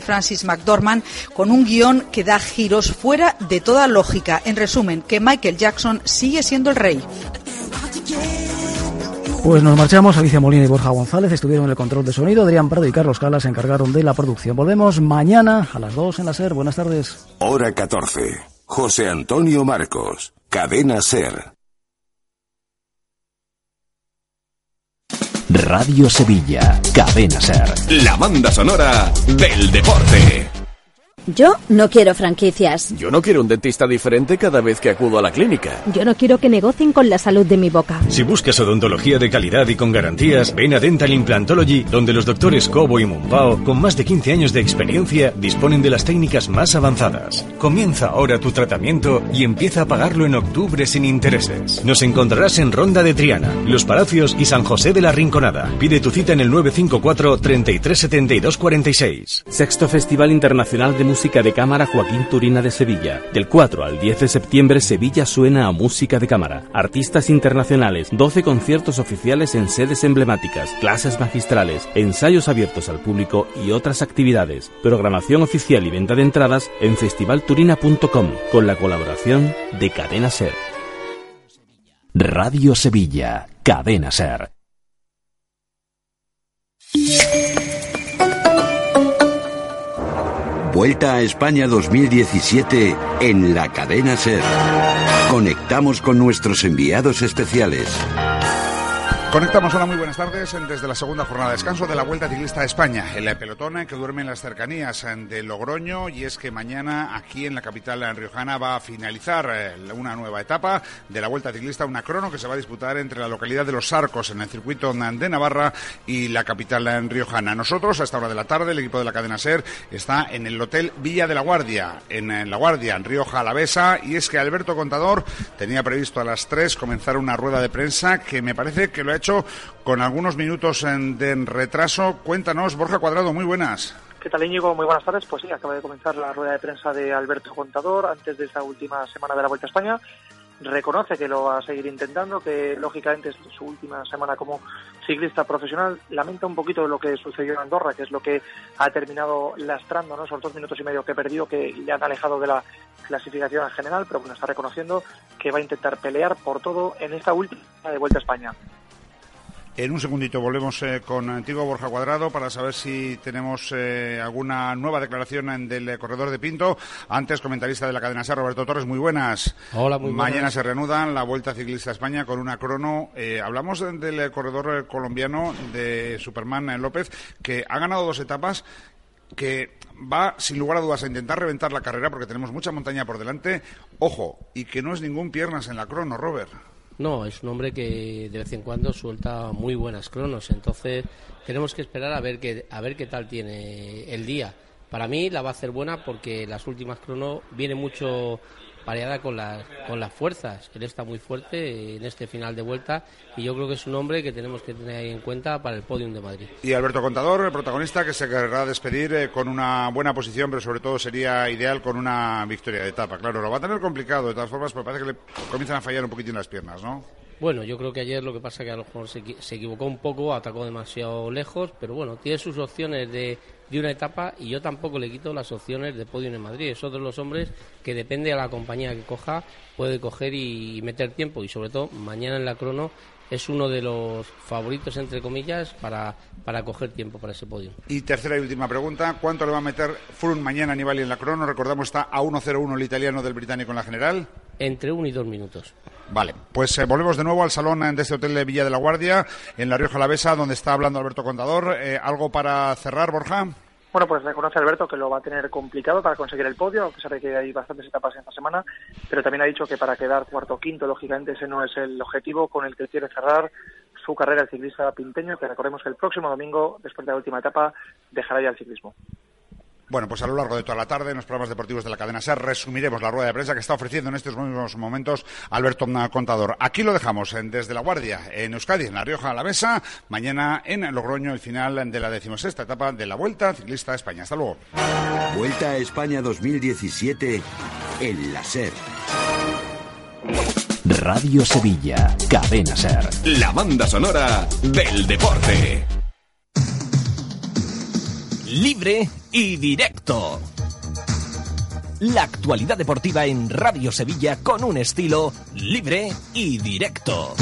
Francis McDormand con un guion que da giros fuera de toda lógica. En resumen, que Michael Jackson sigue siendo el rey. Pues nos marchamos. Alicia Molina y Borja González estuvieron en el control de sonido. Adrián Prado y Carlos Calas se encargaron de la producción. Volvemos mañana a las 2 en la SER. Buenas tardes. Hora 14. José Antonio Marcos. Cadena SER. Radio Sevilla, Cadena Ser. La banda sonora del deporte. Yo no quiero franquicias. Yo no quiero un dentista diferente cada vez que acudo a la clínica. Yo no quiero que negocien con la salud de mi boca. Si buscas odontología de calidad y con garantías, ven a Dental Implantology, donde los doctores Cobo y Mumpao, con más de 15 años de experiencia, disponen de las técnicas más avanzadas. Comienza ahora tu tratamiento y empieza a pagarlo en octubre sin intereses. Nos encontrarás en Ronda de Triana, Los Palacios y San José de la Rinconada. Pide tu cita en el 954 3372 46. Sexto Festival Internacional de Música de Cámara Joaquín Turina de Sevilla. Del 4 al 10 de septiembre Sevilla suena a música de cámara. Artistas internacionales, 12 conciertos oficiales en sedes emblemáticas, clases magistrales, ensayos abiertos al público y otras actividades. Programación oficial y venta de entradas en festivalturina.com con la colaboración de Cadena Ser. Radio Sevilla, Cadena Ser. Vuelta a España 2017 en la cadena Ser. Conectamos con nuestros enviados especiales. Conectamos, hola, muy buenas tardes, desde la segunda jornada de descanso de la Vuelta Ciclista a España, el pelotón que duerme en las cercanías de Logroño y es que mañana aquí en la capital riojana va a finalizar eh, una nueva etapa de la Vuelta Ciclista, una crono que se va a disputar entre la localidad de Los Arcos en el circuito de Navarra y la capital riojana. Nosotros, a esta hora de la tarde, el equipo de la cadena SER está en el Hotel Villa de la Guardia, en La Guardia, en Rioja Alavesa, y es que Alberto Contador tenía previsto a las 3 comenzar una rueda de prensa que me parece que lo ha hecho con algunos minutos de retraso. Cuéntanos, Borja Cuadrado, muy buenas. ¿Qué tal, Íñigo? Muy buenas tardes. Pues sí, acaba de comenzar la rueda de prensa de Alberto Contador antes de esta última semana de la Vuelta a España. Reconoce que lo va a seguir intentando, que lógicamente es su última semana como ciclista profesional. Lamenta un poquito lo que sucedió en Andorra, que es lo que ha terminado lastrando, ¿no? Esos dos minutos y medio que perdió, que le han alejado de la clasificación en general, pero bueno, está reconociendo que va a intentar pelear por todo en esta última de Vuelta a España. En un segundito volvemos eh, con Antiguo Borja Cuadrado para saber si tenemos eh, alguna nueva declaración del corredor de Pinto. Antes, comentarista de la cadena SER, Roberto Torres, muy buenas. Hola, muy buenas. Mañana se reanudan la Vuelta Ciclista a España con una crono. Eh, hablamos del corredor colombiano de Superman López, que ha ganado dos etapas que va sin lugar a dudas a intentar reventar la carrera porque tenemos mucha montaña por delante. Ojo, y que no es ningún piernas en la crono, Robert. No, es un hombre que de vez en cuando suelta muy buenas cronos, entonces tenemos que esperar a ver qué, a ver qué tal tiene el día. Para mí la va a hacer buena porque las últimas cronos viene mucho pareada con las, con las fuerzas. Él está muy fuerte en este final de vuelta y yo creo que es un hombre que tenemos que tener en cuenta para el podium de Madrid. Y Alberto Contador, el protagonista, que se querrá despedir eh, con una buena posición, pero sobre todo sería ideal con una victoria de etapa. Claro, lo va a tener complicado de todas formas, pero parece que le comienzan a fallar un poquitín las piernas, ¿no? Bueno, yo creo que ayer lo que pasa es que a lo mejor se, se equivocó un poco, atacó demasiado lejos, pero bueno, tiene sus opciones de de una etapa y yo tampoco le quito las opciones de podio en Madrid. Es otro de los hombres que depende de la compañía que coja, puede coger y meter tiempo y sobre todo mañana en la crono es uno de los favoritos, entre comillas, para, para coger tiempo para ese podio. Y tercera y última pregunta, ¿cuánto le va a meter Froome mañana a Nibali en la crono? Recordamos, está a 1.01 el italiano del británico en la general. Entre uno y dos minutos. Vale, pues eh, volvemos de nuevo al salón de este hotel de Villa de la Guardia, en La Rioja Alavesa, donde está hablando Alberto Contador. Eh, ¿Algo para cerrar, Borja? Bueno, pues reconoce Alberto que lo va a tener complicado para conseguir el podio, a pesar de que hay bastantes etapas en esta semana, pero también ha dicho que para quedar cuarto o quinto, lógicamente ese no es el objetivo con el que quiere cerrar su carrera el ciclista pinteño, que recordemos que el próximo domingo, después de la última etapa, dejará ya el ciclismo. Bueno, pues a lo largo de toda la tarde en los programas deportivos de la cadena SER resumiremos la rueda de prensa que está ofreciendo en estos mismos momentos Alberto Contador. Aquí lo dejamos desde La Guardia, en Euskadi, en La Rioja la Besa. Mañana en Logroño el final de la decimosexta etapa de la Vuelta Ciclista a España. Hasta luego. Vuelta a España 2017 en la SER. Radio Sevilla, Cadena Ser. La banda sonora del deporte. Libre y directo. La actualidad deportiva en Radio Sevilla con un estilo libre y directo.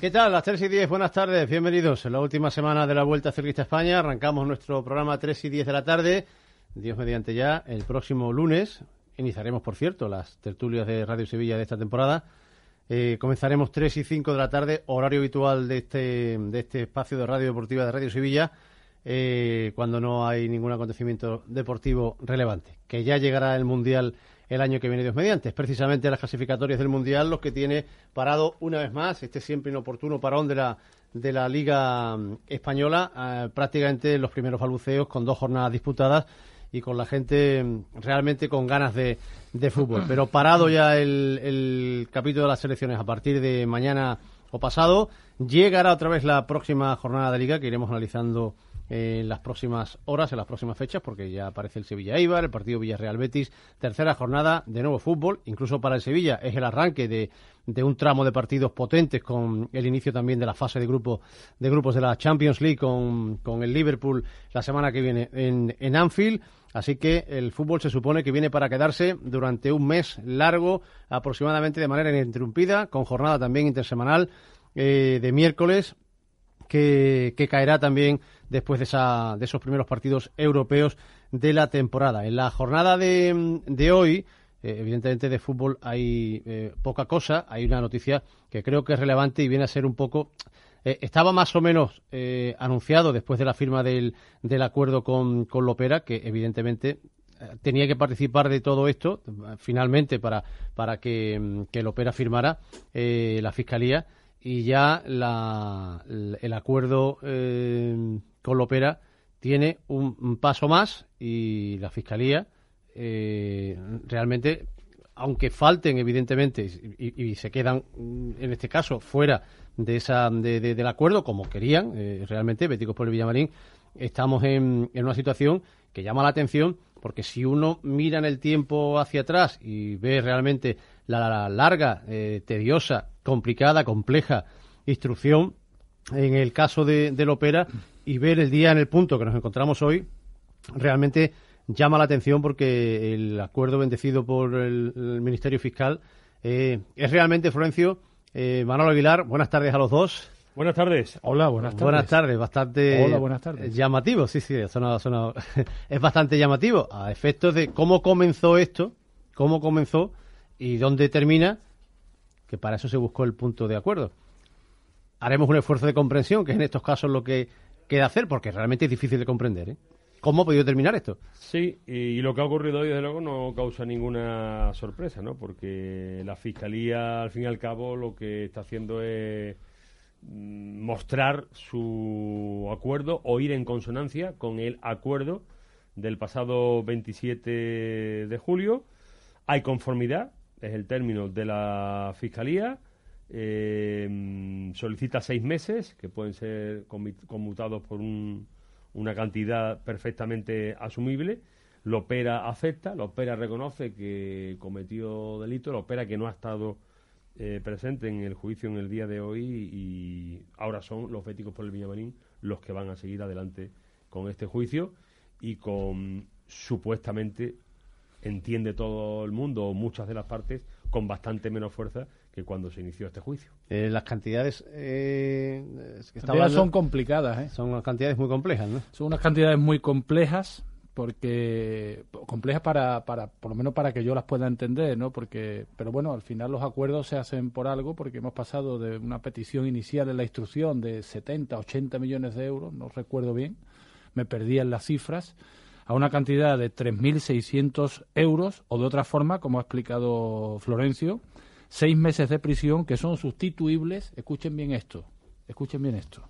¿Qué tal? Las 3 y 10, buenas tardes, bienvenidos. En la última semana de la Vuelta Ciclista España arrancamos nuestro programa 3 y 10 de la tarde. Dios mediante ya, el próximo lunes, iniciaremos, por cierto, las tertulias de Radio Sevilla de esta temporada eh, comenzaremos 3 y 5 de la tarde, horario habitual de este, de este espacio de radio deportiva de Radio Sevilla, eh, cuando no hay ningún acontecimiento deportivo relevante. Que ya llegará el Mundial el año que viene, Dios mediante. Es precisamente las clasificatorias del Mundial los que tiene parado una vez más este siempre inoportuno parón de la, de la Liga mm, Española, eh, prácticamente los primeros balbuceos con dos jornadas disputadas y con la gente mm, realmente con ganas de, de fútbol. Pero parado ya el, el capítulo de las selecciones a partir de mañana o pasado, llegará otra vez la próxima jornada de liga que iremos analizando en las próximas horas, en las próximas fechas, porque ya aparece el Sevilla Eibar, el partido Villarreal Betis, tercera jornada de nuevo fútbol, incluso para el Sevilla es el arranque de, de un tramo de partidos potentes con el inicio también de la fase de grupo de grupos de la Champions League con, con el Liverpool la semana que viene en, en Anfield. Así que el fútbol se supone que viene para quedarse durante un mes largo, aproximadamente de manera ininterrumpida, con jornada también intersemanal eh, de miércoles, que, caerá también después de, esa, de esos primeros partidos europeos de la temporada. En la jornada de, de hoy, eh, evidentemente de fútbol hay eh, poca cosa, hay una noticia que creo que es relevante y viene a ser un poco eh, estaba más o menos eh, anunciado después de la firma del, del acuerdo con, con Lopera, que evidentemente eh, tenía que participar de todo esto, finalmente, para, para que, mm, que Lopera firmara la Fiscalía. Y ya la, el acuerdo con Lopera tiene un, paso más y la Fiscalía realmente, aunque falten evidentemente y, y, se quedan mm, en este caso fuera de esa, de, del acuerdo, como querían eh, realmente Béticos por el Villamarín, estamos en, en una situación que llama la atención porque si uno mira en el tiempo hacia atrás y ve realmente la, larga, eh, tediosa, complicada, compleja instrucción en el caso de, del Opera y ver el día en el punto que nos encontramos hoy, realmente llama la atención porque el acuerdo bendecido por el, Ministerio Fiscal eh, es realmente, Florencio, eh, Manolo Aguilar, buenas tardes a los dos. Buenas tardes. Hola, buenas tardes. Buenas tardes, bastante Hola, buenas tardes. llamativo, sí, sí, sonado, sonado. es bastante llamativo a efectos de cómo comenzó esto, cómo comenzó y dónde termina, que para eso se buscó el punto de acuerdo. Haremos un esfuerzo de comprensión, que es en estos casos lo que queda hacer, porque realmente es difícil de comprender. ¿eh? ¿Cómo ha podido terminar esto? Sí, y lo que ha ocurrido hoy, desde luego, no causa ninguna sorpresa, ¿no? Porque la Fiscalía, al fin y al cabo, lo que está haciendo es mm, mostrar su acuerdo o ir en consonancia con el acuerdo del pasado 27 de julio. Hay conformidad, es el término de la Fiscalía. Eh, solicita seis meses, que pueden ser conmutados por un una cantidad perfectamente asumible. Lopera acepta, Lopera reconoce que cometió delito, Lopera que no ha estado eh, presente en el juicio en el día de hoy y ahora son los féticos por el Villamarín los que van a seguir adelante con este juicio y con supuestamente entiende todo el mundo o muchas de las partes con bastante menos fuerza que cuando se inició este juicio. Eh, las cantidades eh, que son complicadas, ¿eh? Son cantidades muy complejas, ¿no? Son unas cantidades muy complejas porque complejas para, para por lo menos para que yo las pueda entender, ¿no? Porque pero bueno, al final los acuerdos se hacen por algo porque hemos pasado de una petición inicial en la instrucción de 70, 80 millones de euros, no recuerdo bien, me perdí en las cifras a una cantidad de 3.600 euros o de otra forma, como ha explicado Florencio, seis meses de prisión que son sustituibles, escuchen bien esto, escuchen bien esto,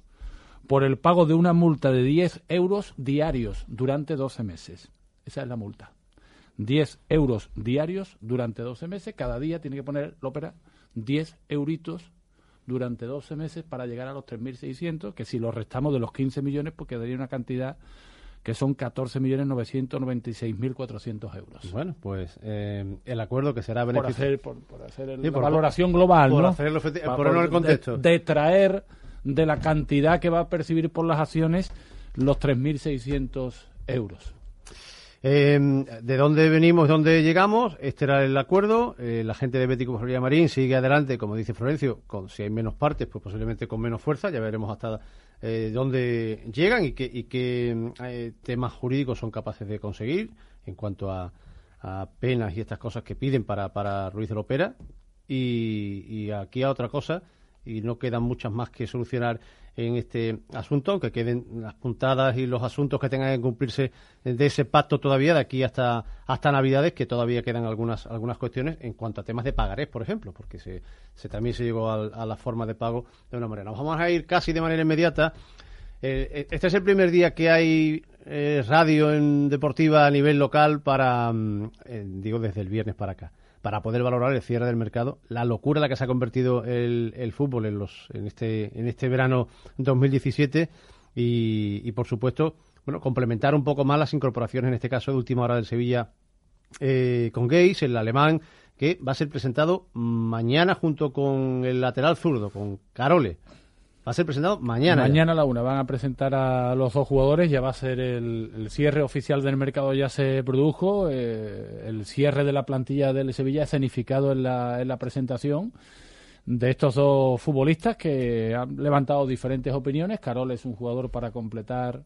por el pago de una multa de 10 euros diarios durante 12 meses. Esa es la multa. 10 euros diarios durante 12 meses. Cada día tiene que poner la ópera 10 euritos durante 12 meses para llegar a los 3.600, que si lo restamos de los 15 millones, pues quedaría una cantidad que son 14.996.400 euros. Bueno, pues eh, el acuerdo que será beneficioso... Por hacer, por, hacer el, la valoración global, por ¿no? Ponerlo en el contexto. De, de, traer de la cantidad que va a percibir por las acciones los 3.600 euros. Eh, ¿De dónde venimos, dónde llegamos? Este era el acuerdo. Eh, la gente de Bético Florida Marín sigue adelante, como dice Florencio, con si hay menos partes, pues posiblemente con menos fuerza. Ya veremos hasta eh, dónde llegan y qué, y qué eh, temas jurídicos son capaces de conseguir en cuanto a, penas y estas cosas que piden para, para Ruiz de Lopera. Y, y aquí a otra cosa, y no quedan muchas más que solucionar en este asunto, aunque queden las puntadas y los asuntos que tengan que cumplirse de ese pacto todavía de aquí hasta hasta Navidades, que todavía quedan algunas algunas cuestiones en cuanto a temas de pagarés, por ejemplo, porque se, también se llegó a, la forma de pago de una manera. Nos vamos a ir casi de manera inmediata. Eh, este es el primer día que hay eh, radio en deportiva a nivel local para, mm, eh, digo, desde el viernes para acá para poder valorar el cierre del mercado, la locura en la que se ha convertido el, fútbol en, los, en, este, en este verano 2017 y, y, por supuesto, bueno, complementar un poco más las incorporaciones, en este caso de última hora del Sevilla eh, con Geis, el alemán, que va a ser presentado mañana junto con el lateral zurdo, con Carole. Va a ser presentado mañana. Mañana a la una van a presentar a los dos jugadores. Ya va a ser el, cierre oficial del mercado, ya se produjo. Eh, el cierre de la plantilla del Sevilla escenificado en la, en la presentación de estos dos futbolistas que han levantado diferentes opiniones. Carol es un jugador para completar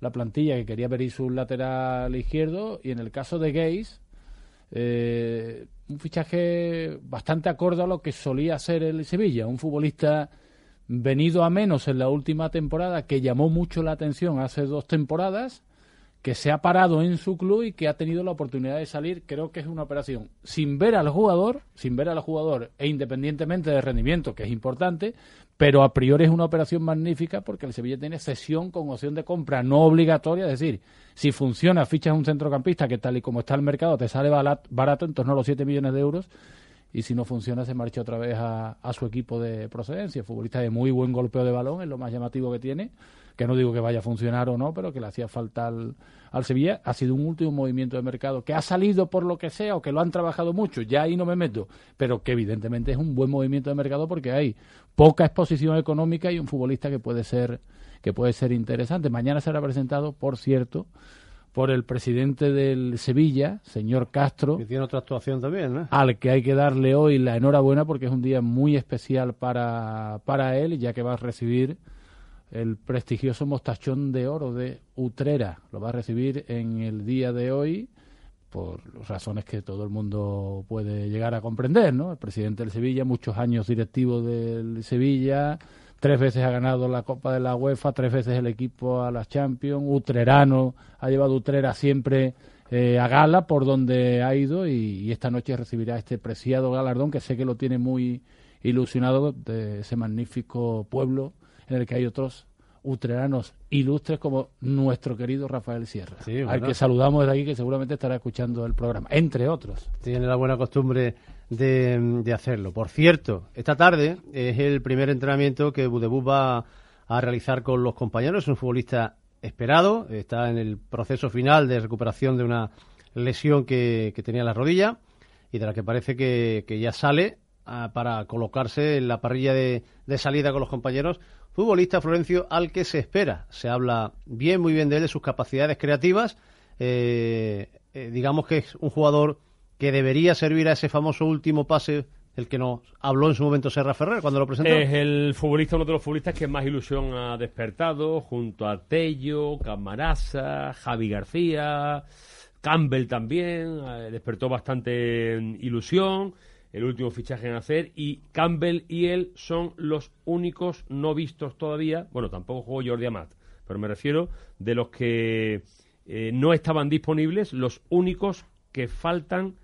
la plantilla que quería ver y su lateral izquierdo. Y en el caso de Gays, eh, un fichaje bastante acorde a lo que solía ser el Sevilla. Un futbolista venido a menos en la última temporada, que llamó mucho la atención hace dos temporadas, que se ha parado en su club y que ha tenido la oportunidad de salir, creo que es una operación. Sin ver al jugador, sin ver al jugador e independientemente de rendimiento, que es importante, pero a priori es una operación magnífica porque el Sevilla tiene cesión con opción de compra no obligatoria, es decir, si funciona, fichas un centrocampista que tal y como está el mercado te sale barato, en torno a los 7 millones de euros, y si no funciona se marcha otra vez a, su equipo de procedencia. Futbolista de muy buen golpeo de balón, es lo más llamativo que tiene, que no digo que vaya a funcionar o no, pero que le hacía falta al, al Sevilla. Ha sido un último movimiento de mercado que ha salido por lo que sea o que lo han trabajado mucho, ya ahí no me meto, pero que evidentemente es un buen movimiento de mercado porque hay poca exposición económica y un futbolista que puede ser que puede ser interesante. Mañana será presentado, por cierto, por el presidente del Sevilla, señor Castro. Que tiene otra actuación también, Al que hay que darle hoy la enhorabuena porque es un día muy especial para, para él, ya que va a recibir el prestigioso mostachón de oro de Utrera. Lo va a recibir en el día de hoy por razones que todo el mundo puede llegar a comprender, ¿no? El presidente del Sevilla, muchos años directivo del Sevilla, tres veces ha ganado la Copa de la UEFA, tres veces el equipo a la Champions, Utrerano ha llevado Utrera siempre eh, a gala por donde ha ido y, esta noche recibirá este preciado galardón que sé que lo tiene muy ilusionado de ese magnífico pueblo en el que hay otros utreranos ilustres como nuestro querido Rafael Sierra, al que saludamos desde aquí que seguramente estará escuchando el programa, entre otros. Tiene la buena costumbre de, hacerlo. Por cierto, esta tarde es el primer entrenamiento que Budebus va a realizar con los compañeros. Es un futbolista esperado, está en el proceso final de recuperación de una lesión que, tenía en la rodilla y de la que parece que, ya sale ah, para colocarse en la parrilla de, salida con los compañeros. Futbolista Florencio al que se espera. Se habla bien, muy bien de él, de sus capacidades creativas. Eh, eh, digamos que es un jugador que debería servir a ese famoso último pase el que nos habló en su momento Serra Ferrer cuando lo presentó. Es el futbolista, uno de los futbolistas que más ilusión ha despertado, junto a Tello, Camarasa, Javi García, Campbell también, eh, despertó bastante ilusión, el último fichaje en hacer, y Campbell y él son los únicos no vistos todavía, bueno, tampoco jugó Jordi Amat, pero me refiero de los que eh, no estaban disponibles, los únicos que faltan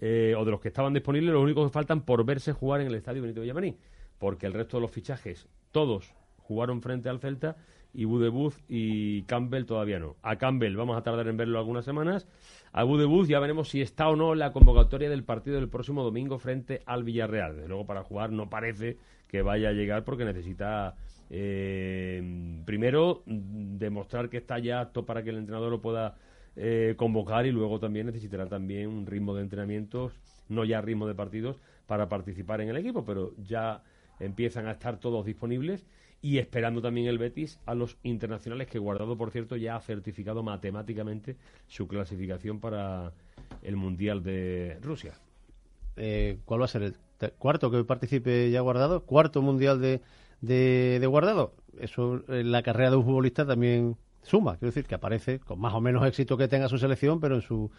eh, o de los que estaban disponibles, los únicos que faltan por verse jugar en el Estadio Benito Villamarín, porque el resto de los fichajes, todos jugaron frente al Celta y Budebuz y Campbell todavía no. A Campbell vamos a tardar en verlo algunas semanas. A Budebuz ya veremos si está o no en la convocatoria del partido del próximo domingo frente al Villarreal. Desde luego para jugar no parece que vaya a llegar porque necesita eh, primero demostrar que está ya apto para que el entrenador lo pueda eh, convocar y luego también necesitará también un ritmo de entrenamientos, no ya ritmo de partidos, para participar en el equipo, pero ya empiezan a estar todos disponibles y esperando también el Betis a los internacionales que Guardado, por cierto, ya ha certificado matemáticamente su clasificación para el Mundial de Rusia. Eh, ¿Cuál va a ser el cuarto que participe ya Guardado? ¿Cuarto Mundial de, de, Guardado? Eso en la carrera de un futbolista también suma. Quiero decir que aparece con más o menos éxito que tenga su selección, pero en su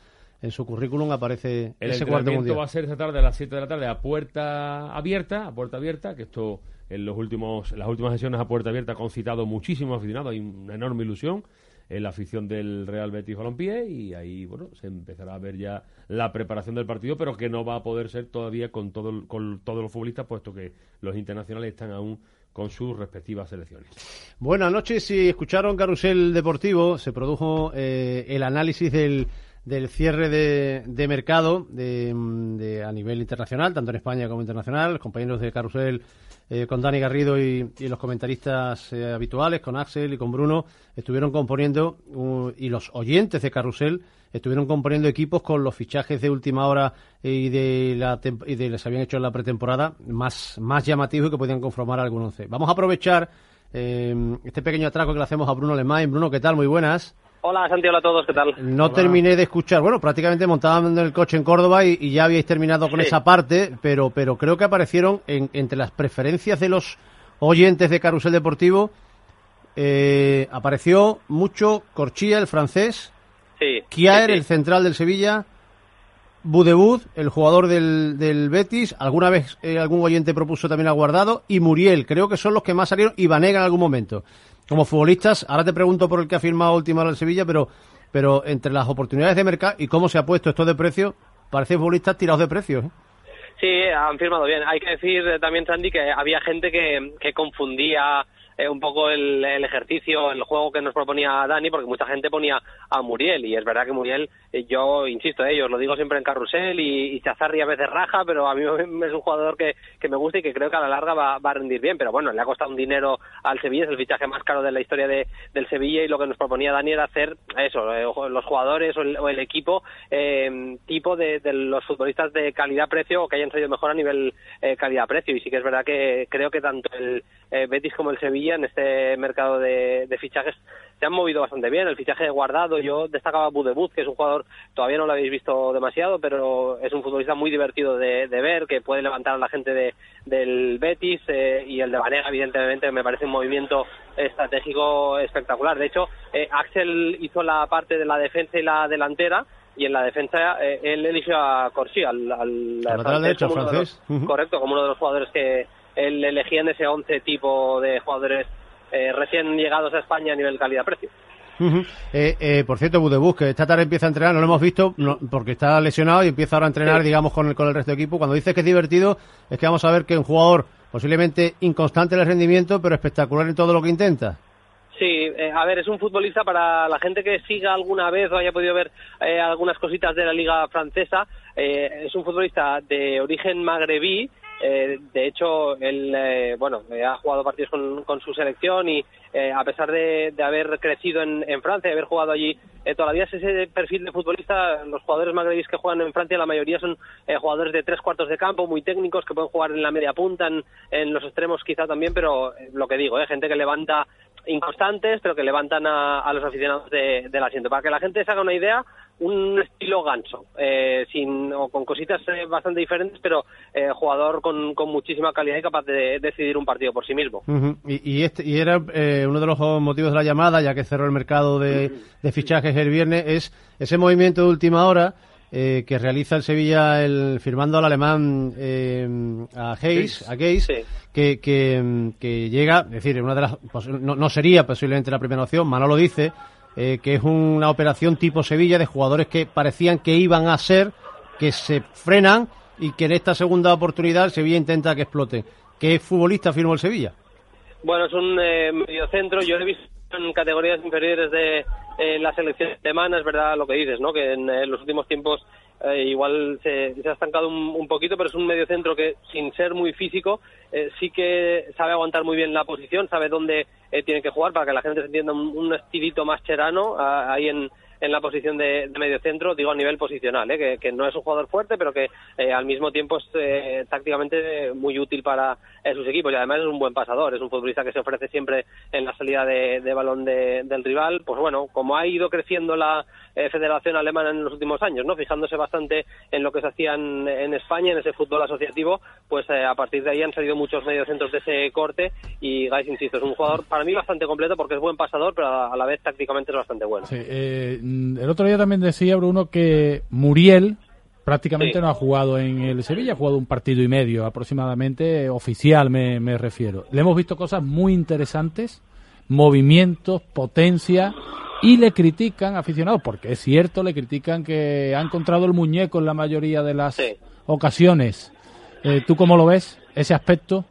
en su currículum aparece el ese cuarto mundial. va a ser esta tarde a las 7 de la tarde a puerta abierta, a puerta abierta, que esto en los últimos las últimas sesiones a puerta abierta ha concitado muchísimos aficionados, hay una enorme ilusión en la afición del Real Betis Balompié y ahí bueno se empezará a ver ya la preparación del partido pero que no va a poder ser todavía con todo con todos los futbolistas puesto que los internacionales están aún con sus respectivas selecciones. Buenas noches, si escucharon Carusel Deportivo, se produjo eh, el análisis del del cierre de, de mercado de, a nivel internacional, tanto en España como internacional. Los compañeros de Carusel, eh, con Dani Garrido y, los comentaristas eh, habituales, con Axel y con Bruno, estuvieron componiendo, y los oyentes de Carusel estuvieron componiendo equipos con los fichajes de última hora y de la y de les habían hecho en la pretemporada más, más llamativos y que podían conformar algún once. Vamos a aprovechar eh, este pequeño atraco que le hacemos a Bruno Lemay. Bruno, ¿qué tal? Muy buenas. Hola Santi, hola a todos, ¿qué tal? No terminé de escuchar, bueno, prácticamente montaban en el coche en Córdoba y, ya habíais terminado con esa parte, pero, pero creo que aparecieron entre las preferencias de los oyentes de Carusel Deportivo, eh, apareció mucho Corchilla, el francés, sí, Kiaer, el central del Sevilla, Budebud, el jugador del, del Betis, alguna vez eh, algún oyente propuso también a Guardado, y Muriel, creo que son los que más salieron, y Vanega en algún momento como futbolistas, ahora te pregunto por el que ha firmado última hora el Sevilla, pero, pero entre las oportunidades de mercado y cómo se ha puesto esto de precio, parece futbolistas tirados de precio. ¿eh? Sí, han firmado bien. Hay que decir también, Sandy, que había gente que, que confundía eh, un poco el, ejercicio, el juego que nos proponía Dani, porque mucha gente ponía a Muriel, y es verdad que Muriel, eh, yo insisto, eh, yo lo digo siempre en carrusel, y, Chazarri a veces raja, pero a mí es un jugador que, que me gusta y que creo que a la larga va, va, a rendir bien, pero bueno, le ha costado un dinero al Sevilla, es el fichaje más caro de la historia de, del Sevilla, y lo que nos proponía Dani era hacer eso, los jugadores o el, equipo tipo de, de, los futbolistas de calidad-precio o que hayan salido mejor a nivel calidad-precio, y sí que es verdad que creo que tanto el Betis como el Sevilla en este mercado de, fichajes se han movido bastante bien. El fichaje de Guardado, yo destacaba Budebut, que es un jugador, todavía no lo habéis visto demasiado, pero es un futbolista muy divertido de, ver, que puede levantar a la gente de, del Betis eh, y el de Vanega, evidentemente, me parece un movimiento estratégico espectacular. De hecho, eh, Axel hizo la parte de la defensa y la delantera, y en la defensa eh, él eligió a Corsi, al, al, francés, correcto, como uno de los jugadores que, él elegía en ese 11 tipo de jugadores eh, recién llegados a España a nivel calidad-precio. Eh, eh, por cierto, Budebus, que esta tarde empieza a entrenar, no lo hemos visto porque está lesionado y empieza ahora a entrenar, digamos, con el, con el resto del equipo. Cuando dices que es divertido, es que vamos a ver que un jugador posiblemente inconstante en el rendimiento, pero espectacular en todo lo que intenta. Sí, a ver, es un futbolista para la gente que siga alguna vez o haya podido ver algunas cositas de la liga francesa. es un futbolista de origen magrebí eh, de hecho, él eh, bueno, ha jugado partidos con, su selección y eh, a pesar de, haber crecido en, Francia, de haber jugado allí todavía es ese perfil de futbolista. Los jugadores magrebíes que juegan en Francia, la mayoría son jugadores de tres cuartos de campo, muy técnicos, que pueden jugar en la media punta, en, los extremos quizá también, pero lo que digo, gente que levanta inconstantes, pero que levantan a, los aficionados del asiento. Para que la gente se haga una idea, un estilo ganso, eh, sin, o con cositas eh, bastante diferentes, pero eh, jugador con, con, muchísima calidad y capaz de decidir un partido por sí mismo. y, este, y era uno de los motivos de la llamada, ya que cerró el mercado de, fichajes el viernes, es ese movimiento de última hora. que realiza el Sevilla el, firmando al alemán a Hayes, a que, que, llega, es decir, una de las, pues, no, no, sería posiblemente la primera opción, Manolo dice, eh, que es una operación tipo Sevilla de jugadores que parecían que iban a ser, que se frenan y que en esta segunda oportunidad el Sevilla intenta que explote. ¿Qué futbolista firmó el Sevilla? Bueno, es un eh, mediocentro. Yo lo he visto en categorías inferiores de eh, la selección alemana. Es verdad lo que dices, ¿no? Que en, los últimos tiempos eh, igual se, ha estancado un, un, poquito, pero es un mediocentro que, sin ser muy físico, eh, sí que sabe aguantar muy bien la posición, sabe dónde eh, tiene que jugar para que la gente se entienda un, estilito más cherano a, ahí en, en la posición de, de medio centro, digo a nivel posicional, ¿eh? que, no es un jugador fuerte, pero que eh, al mismo tiempo es eh, tácticamente muy útil para sus equipos y además es un buen pasador, es un futbolista que se ofrece siempre en la salida de, de balón de, del rival. Pues bueno, como ha ido creciendo la eh, Federación Alemana en los últimos años, no fijándose bastante en lo que se hacía en, en España, en ese fútbol asociativo, pues eh, a partir de ahí han salido muchos mediocentros de ese corte y Gais, insisto, es un jugador para mí bastante completo porque es buen pasador, pero a la vez tácticamente es bastante bueno. Sí, eh, el otro día también decía Bruno que Muriel prácticamente sí. no ha jugado en el Sevilla, ha jugado un partido y medio aproximadamente, oficial me, me refiero. Le hemos visto cosas muy interesantes, movimientos, potencia, y le critican aficionados, porque es cierto, le critican que ha encontrado el muñeco en la mayoría de las sí. ocasiones. Eh, ¿Tú cómo lo ves, ese aspecto?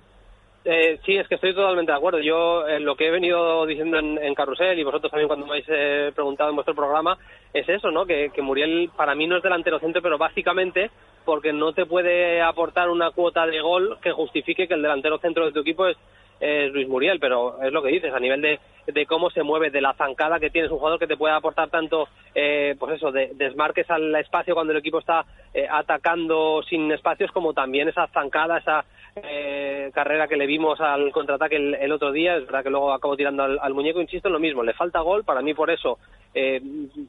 Eh, sí, es que estoy totalmente de acuerdo. Yo eh, lo que he venido diciendo en, en, Carrusel y vosotros también cuando me habéis eh, preguntado en vuestro programa es eso, ¿no? Que, que, Muriel para mí no es delantero centro, pero básicamente porque no te puede aportar una cuota de gol que justifique que el delantero centro de tu equipo es es Luis Muriel, pero es lo que dices, a nivel de, de cómo se mueve, de la zancada que tienes un jugador que te puede aportar tanto, eh, pues eso, de desmarques al espacio cuando el equipo está eh, atacando sin espacios, como también esa zancada, esa eh, carrera que le vimos al contraataque el, el, otro día, es verdad que luego acabó tirando al, al, muñeco, insisto en lo mismo, le falta gol, para mí por eso eh,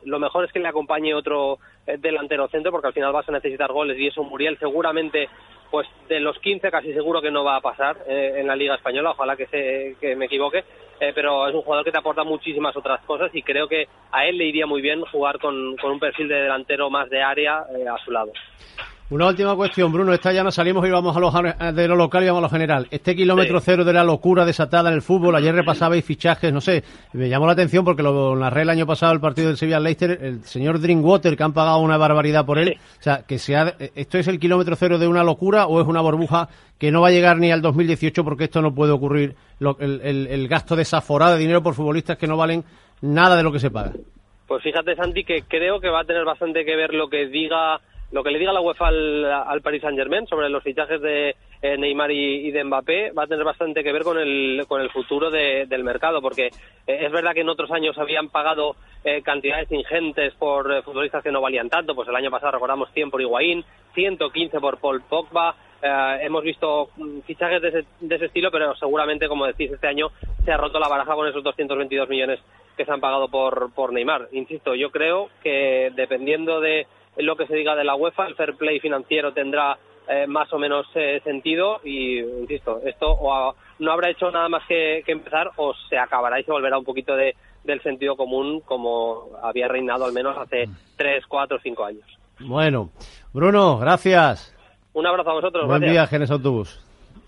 lo mejor es que le acompañe otro eh, delantero centro, porque al final vas a necesitar goles. Y eso Muriel seguramente pues de los 15 casi seguro que no va a pasar eh, en la Liga Española, ojalá que, se, que me equivoque, eh, pero es un jugador que te aporta muchísimas otras cosas y creo que a él le iría muy bien jugar con, con un perfil de delantero más de área eh, a su lado. Una última cuestión, Bruno. Esta ya nos salimos y vamos a lo, de lo local y vamos a lo general. Este kilómetro sí. cero de la locura desatada en el fútbol, ayer repasabais fichajes, no sé, me llamó la atención porque lo narré el año pasado el partido del Sevilla Leicester, el señor Drinkwater, que han pagado una barbaridad por él. Sí. O sea, que sea, ¿esto es el kilómetro cero de una locura o es una burbuja que no va a llegar ni al 2018 porque esto no puede ocurrir? Lo, el, el, el gasto desaforado de dinero por futbolistas que no valen nada de lo que se paga. Pues fíjate, Santi, que creo que va a tener bastante que ver lo que diga lo que le diga la UEFA al, Paris Saint Germain sobre los fichajes de eh, Neymar y, y, de Mbappé va a tener bastante que ver con el, con el futuro de, del mercado, porque eh, es verdad que en otros años habían pagado eh, cantidades ingentes por eh, futbolistas que no valían tanto, pues el año pasado recordamos 100 por Higuaín, 115 por Paul Pogba, eh, hemos visto mm, fichajes de ese, de ese estilo, pero seguramente, como decís, este año se ha roto la baraja con esos 222 millones que se han pagado por, por Neymar. Insisto, yo creo que dependiendo de lo que se diga de la UEFA, el fair play financiero tendrá eh, más o menos eh, sentido y, insisto, esto o a, no habrá hecho nada más que, que, empezar o se acabará y se volverá un poquito de, del sentido común como había reinado al menos hace tres, cuatro, cinco años. Bueno, Bruno, gracias. Un abrazo a vosotros. Buen gracias. viaje en ese autobús.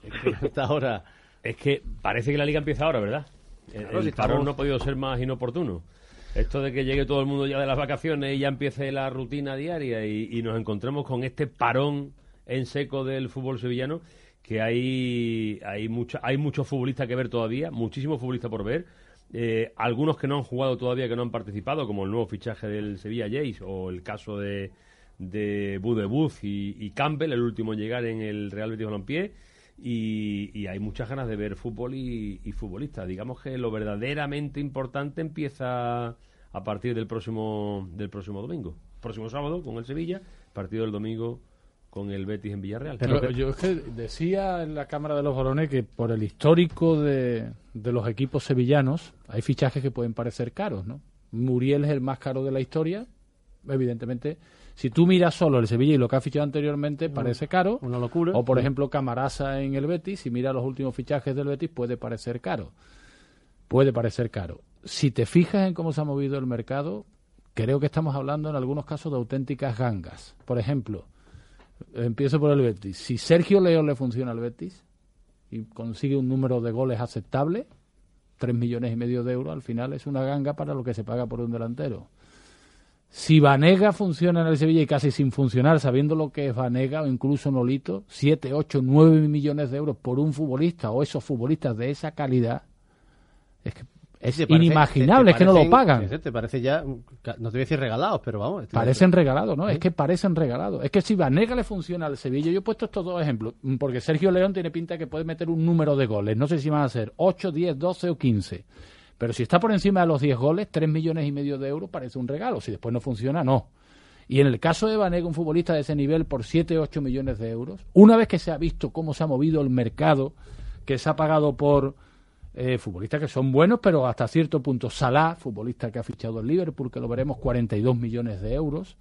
Hasta ahora. Es que parece que la liga empieza ahora, ¿verdad? Claro, el si parón estamos... no ha podido ser más inoportuno. Esto de que llegue todo el mundo ya de las vacaciones y ya empiece la rutina diaria y, nos encontremos con este parón en seco del fútbol sevillano, que hay, hay, hay muchos futbolistas que ver todavía, muchísimos futbolistas por ver. Eh, algunos que no han jugado todavía, que no han participado, como el nuevo fichaje del Sevilla Jays o el caso de, de Budebuz y, y Campbell, el último en llegar en el Real Betis Balompié. Y, y, hay muchas ganas de ver fútbol y, y, futbolistas. Digamos que lo verdaderamente importante empieza a partir del próximo del próximo domingo. Próximo sábado con el Sevilla, partido del domingo con el Betis en Villarreal. Pero que... yo es que decía en la Cámara de los Balones que por el histórico de, de, los equipos sevillanos hay fichajes que pueden parecer caros, ¿no? Muriel es el más caro de la historia, evidentemente. Si tú miras solo el Sevilla y lo que ha fichado anteriormente, parece caro. Una locura. O, por ejemplo, Camarasa en el Betis, si miras los últimos fichajes del Betis, puede parecer caro. Puede parecer caro. Si te fijas en cómo se ha movido el mercado, creo que estamos hablando en algunos casos de auténticas gangas. Por ejemplo, empiezo por el Betis. Si Sergio León le funciona al Betis y consigue un número de goles aceptable, tres millones y medio de euros, al final es una ganga para lo que se paga por un delantero. Si Vanega funciona en el Sevilla y casi sin funcionar, sabiendo lo que es Vanega o incluso Nolito, 7, 8, 9 millones de euros por un futbolista o esos futbolistas de esa calidad, es que es ¿Te parece- inimaginable, te- es que no lo pagan. Te parece ya, no te voy a decir regalados, pero vamos. Parecen regalados, ¿no? Es que parecen regalados. Es que si Vanega le funciona al Sevilla, yo he puesto estos dos ejemplos, porque Sergio León tiene pinta que puede meter un número de goles. No sé si van a ser 8, 10, 12 o 15. Pero si está por encima de los 10 goles, 3 millones y medio de euros parece un regalo. Si después no funciona, no. Y en el caso de Vanega, un futbolista de ese nivel por 7, 8 millones de euros, una vez que se ha visto cómo se ha movido el mercado, que se ha pagado por eh, futbolistas que son buenos, pero hasta cierto punto. Salah, futbolista que ha fichado el Liverpool, que lo veremos, 42 millones de euros.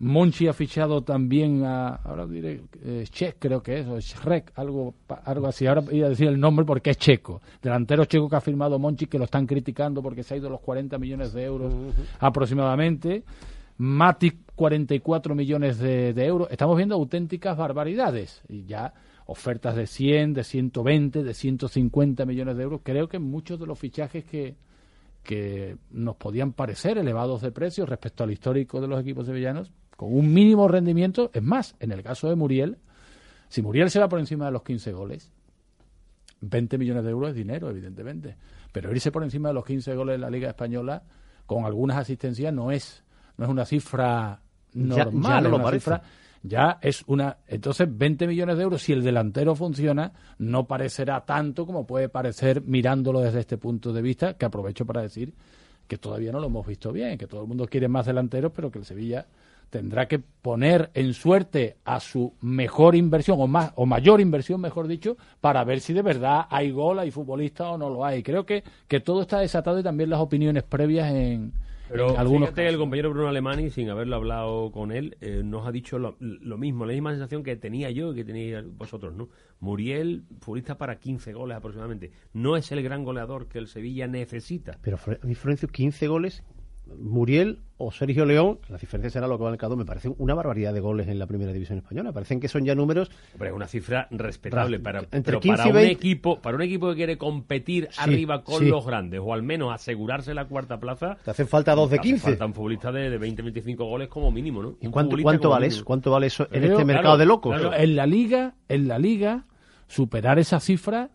Monchi ha fichado también a, ahora diré, eh, creo que es, o Shrek, algo, algo así. Ahora voy a decir el nombre porque es checo. Delantero checo que ha firmado Monchi, que lo están criticando porque se ha ido los 40 millones de euros aproximadamente. Matic, 44 millones de, de euros. Estamos viendo auténticas barbaridades. Y ya ofertas de 100, de 120, de 150 millones de euros. Creo que muchos de los fichajes que, que nos podían parecer elevados de precio respecto al histórico de los equipos sevillanos, con un mínimo rendimiento, es más, en el caso de Muriel, si Muriel se va por encima de los 15 goles, 20 millones de euros es dinero, evidentemente, pero irse por encima de los 15 goles en la Liga Española, con algunas asistencias, no es, no es una cifra normal, ya no es lo una parece. cifra ya es una entonces 20 millones de euros si el delantero funciona no parecerá tanto como puede parecer mirándolo desde este punto de vista que aprovecho para decir que todavía no lo hemos visto bien que todo el mundo quiere más delanteros pero que el Sevilla tendrá que poner en suerte a su mejor inversión o más o mayor inversión mejor dicho para ver si de verdad hay gol hay futbolista o no lo hay creo que que todo está desatado y también las opiniones previas en, Pero en algunos fíjate, el compañero Bruno Alemani, sin haberlo hablado con él, eh, nos ha dicho lo, lo mismo, la misma sensación que tenía yo y que tenéis vosotros, ¿no? Muriel, futbolista para 15 goles aproximadamente. No es el gran goleador que el Sevilla necesita. Pero Fre- a mí, Florencio, 15 goles, Muriel o Sergio León, la diferencia será lo que va cada uno, me parecen una barbaridad de goles en la primera división española. Parecen que son ya números. Hombre, es una cifra respetable Ra- para, entre pero 15 para y un 20. equipo, para un equipo que quiere competir Sí, arriba con sí. los grandes o al menos asegurarse la cuarta plaza. Te hacen falta dos de hace 15. Falta un futbolista de, de 20, 25 goles como mínimo, ¿no? ¿Y cuánto, vale mínimo. eso? ¿Cuánto vale eso en este claro, mercado de locos? claro, en la liga, en la liga, superar esa cifra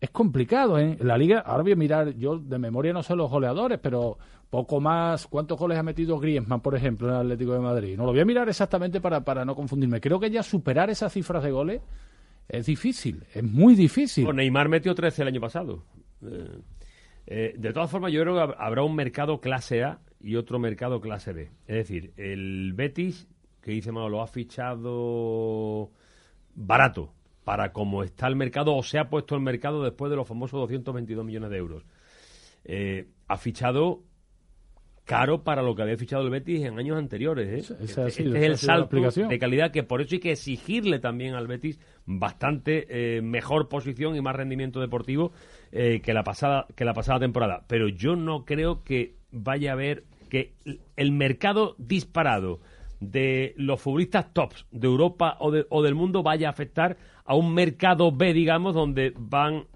es complicado, ¿eh? La liga, ahora voy a mirar, yo de memoria no sé los goleadores, pero poco más, ¿cuántos goles ha metido Griezmann, por ejemplo, en el Atlético de Madrid? No lo voy a mirar exactamente para, para no confundirme. Creo que ya superar esas cifras de goles es difícil, es muy difícil. Bueno, Neymar metió 13 el año pasado. Eh, eh, de todas formas, yo creo que hab- habrá un mercado clase A y otro mercado clase B. Es decir, el Betis, que dice Manolo, lo ha fichado barato para como está el mercado o se ha puesto el mercado después de los famosos 222 millones de euros. Eh, ha fichado caro para lo que había fichado el Betis en años anteriores. ¿eh? Esa- esa este este es el salto de calidad que por eso hay que exigirle también al Betis bastante eh, mejor posición y más rendimiento deportivo eh, que la pasada que la pasada temporada. Pero yo no creo que vaya a haber que el mercado disparado de los futbolistas tops de Europa o, de- o del mundo vaya a afectar a un mercado B, digamos, donde van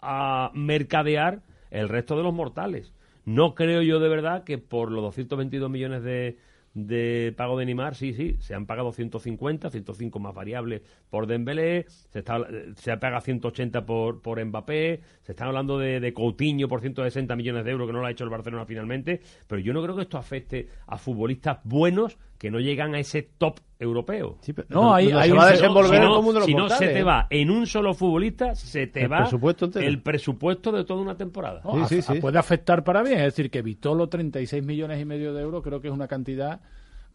a mercadear el resto de los mortales. No creo yo de verdad que por los 222 millones de, de pago de Neymar, sí, sí, se han pagado 150, 105 más variables por Dembélé, se, está, se ha pagado 180 por, por Mbappé, se están hablando de Coutinho por 160 millones de euros que no lo ha hecho el Barcelona finalmente, pero yo no creo que esto afecte a futbolistas buenos que no llegan a ese top europeo. No, hay- donde hay se un- va a si no- desenvolver si el no, si se te va en un solo futbolista, se te El va presupuesto el presupuesto de toda una temporada. No, a- a- puede afectar para bien. Es decir, que Vitolo 36 millones y medio de euros creo que es una cantidad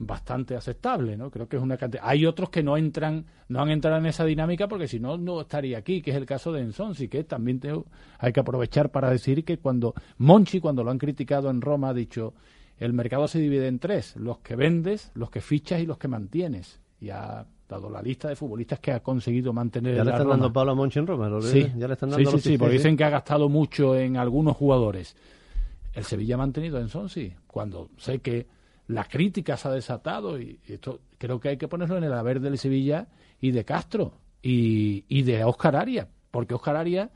bastante aceptable, ¿no? Creo que es una cantidad. Hay otros que no entran, no han entrado en esa dinámica porque si no, no estaría aquí, que es el caso de Ensonsi, que también te- hay que aprovechar para decir que cuando Monchi, cuando lo han criticado en Roma, ha dicho el mercado se divide en tres, los que vendes, los que fichas y los que mantienes. Y ha dado la lista de futbolistas que ha conseguido mantener Ya le están Roma. dando Pablo a Monchi en Roma, ¿lo Sí? Ya le están sí, dando sí, los sí, porque dicen ¿eh? que ha gastado mucho en algunos jugadores. El Sevilla ha mantenido en Sonsi, cuando sé que la crítica se ha desatado y esto creo que hay que ponerlo en el haber del Sevilla y de Castro y, y de Oscar Arias, porque Oscar Arias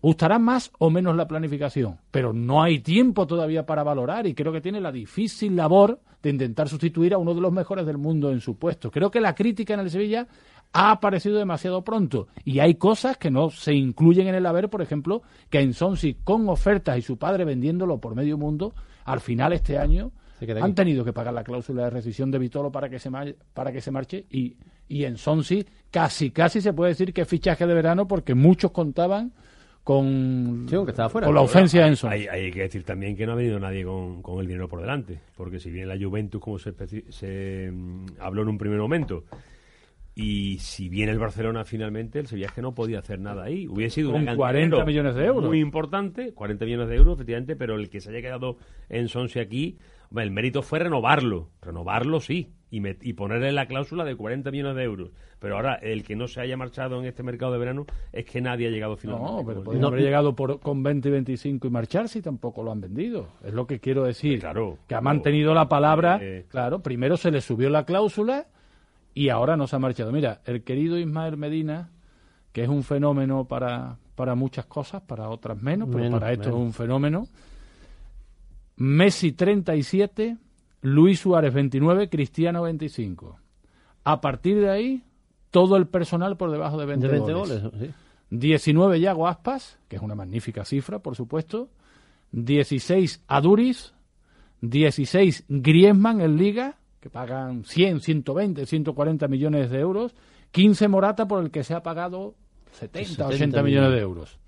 Gustará más o menos la planificación, pero no hay tiempo todavía para valorar y creo que tiene la difícil labor de intentar sustituir a uno de los mejores del mundo en su puesto. Creo que la crítica en el Sevilla ha aparecido demasiado pronto y hay cosas que no se incluyen en el haber, por ejemplo, que en Sonsi con ofertas y su padre vendiéndolo por medio mundo, al final este año han tenido que pagar la cláusula de rescisión de Vitolo para que se para que se marche y, y en Sonsi casi casi se puede decir que es fichaje de verano porque muchos contaban con, con la ausencia de Hay, hay, que decir también que no ha venido nadie con, con el dinero por delante, porque si bien la Juventus, como se, se mm, habló en un primer momento, y si viene el Barcelona finalmente, el Sevilla es que no podía hacer nada ahí. Hubiese sido un 40 millones de euros. Muy importante, 40 millones de euros, efectivamente, pero el que se haya quedado en Sonse aquí, el mérito fue renovarlo. Renovarlo sí, y, y ponerle la cláusula de 40 millones de euros. Pero ahora, el que no se haya marchado en este mercado de verano es que nadie ha llegado finalmente. No, pero podría haber llegado por, con 20 y 25 y marcharse y tampoco lo han vendido. Es lo que quiero decir. Claro. Que ha mantenido la palabra. Eh, claro, primero se le subió la cláusula y ahora no se ha marchado. Mira, el querido Ismael Medina, que es un fenómeno para, para muchas cosas, para otras menos, pero para esto es un fenómeno. Messi 37, Luis Suárez 29, Cristiano 25. A partir de ahí, todo el personal por debajo de 20, goles. 19 Yago Aspas, que es una magnífica cifra, por supuesto. 16 Aduris, 16 Griezmann en Liga, que pagan 100, 120, 140 millones de euros, 15 Morata por el que se ha pagado 70, 80 millones de euros.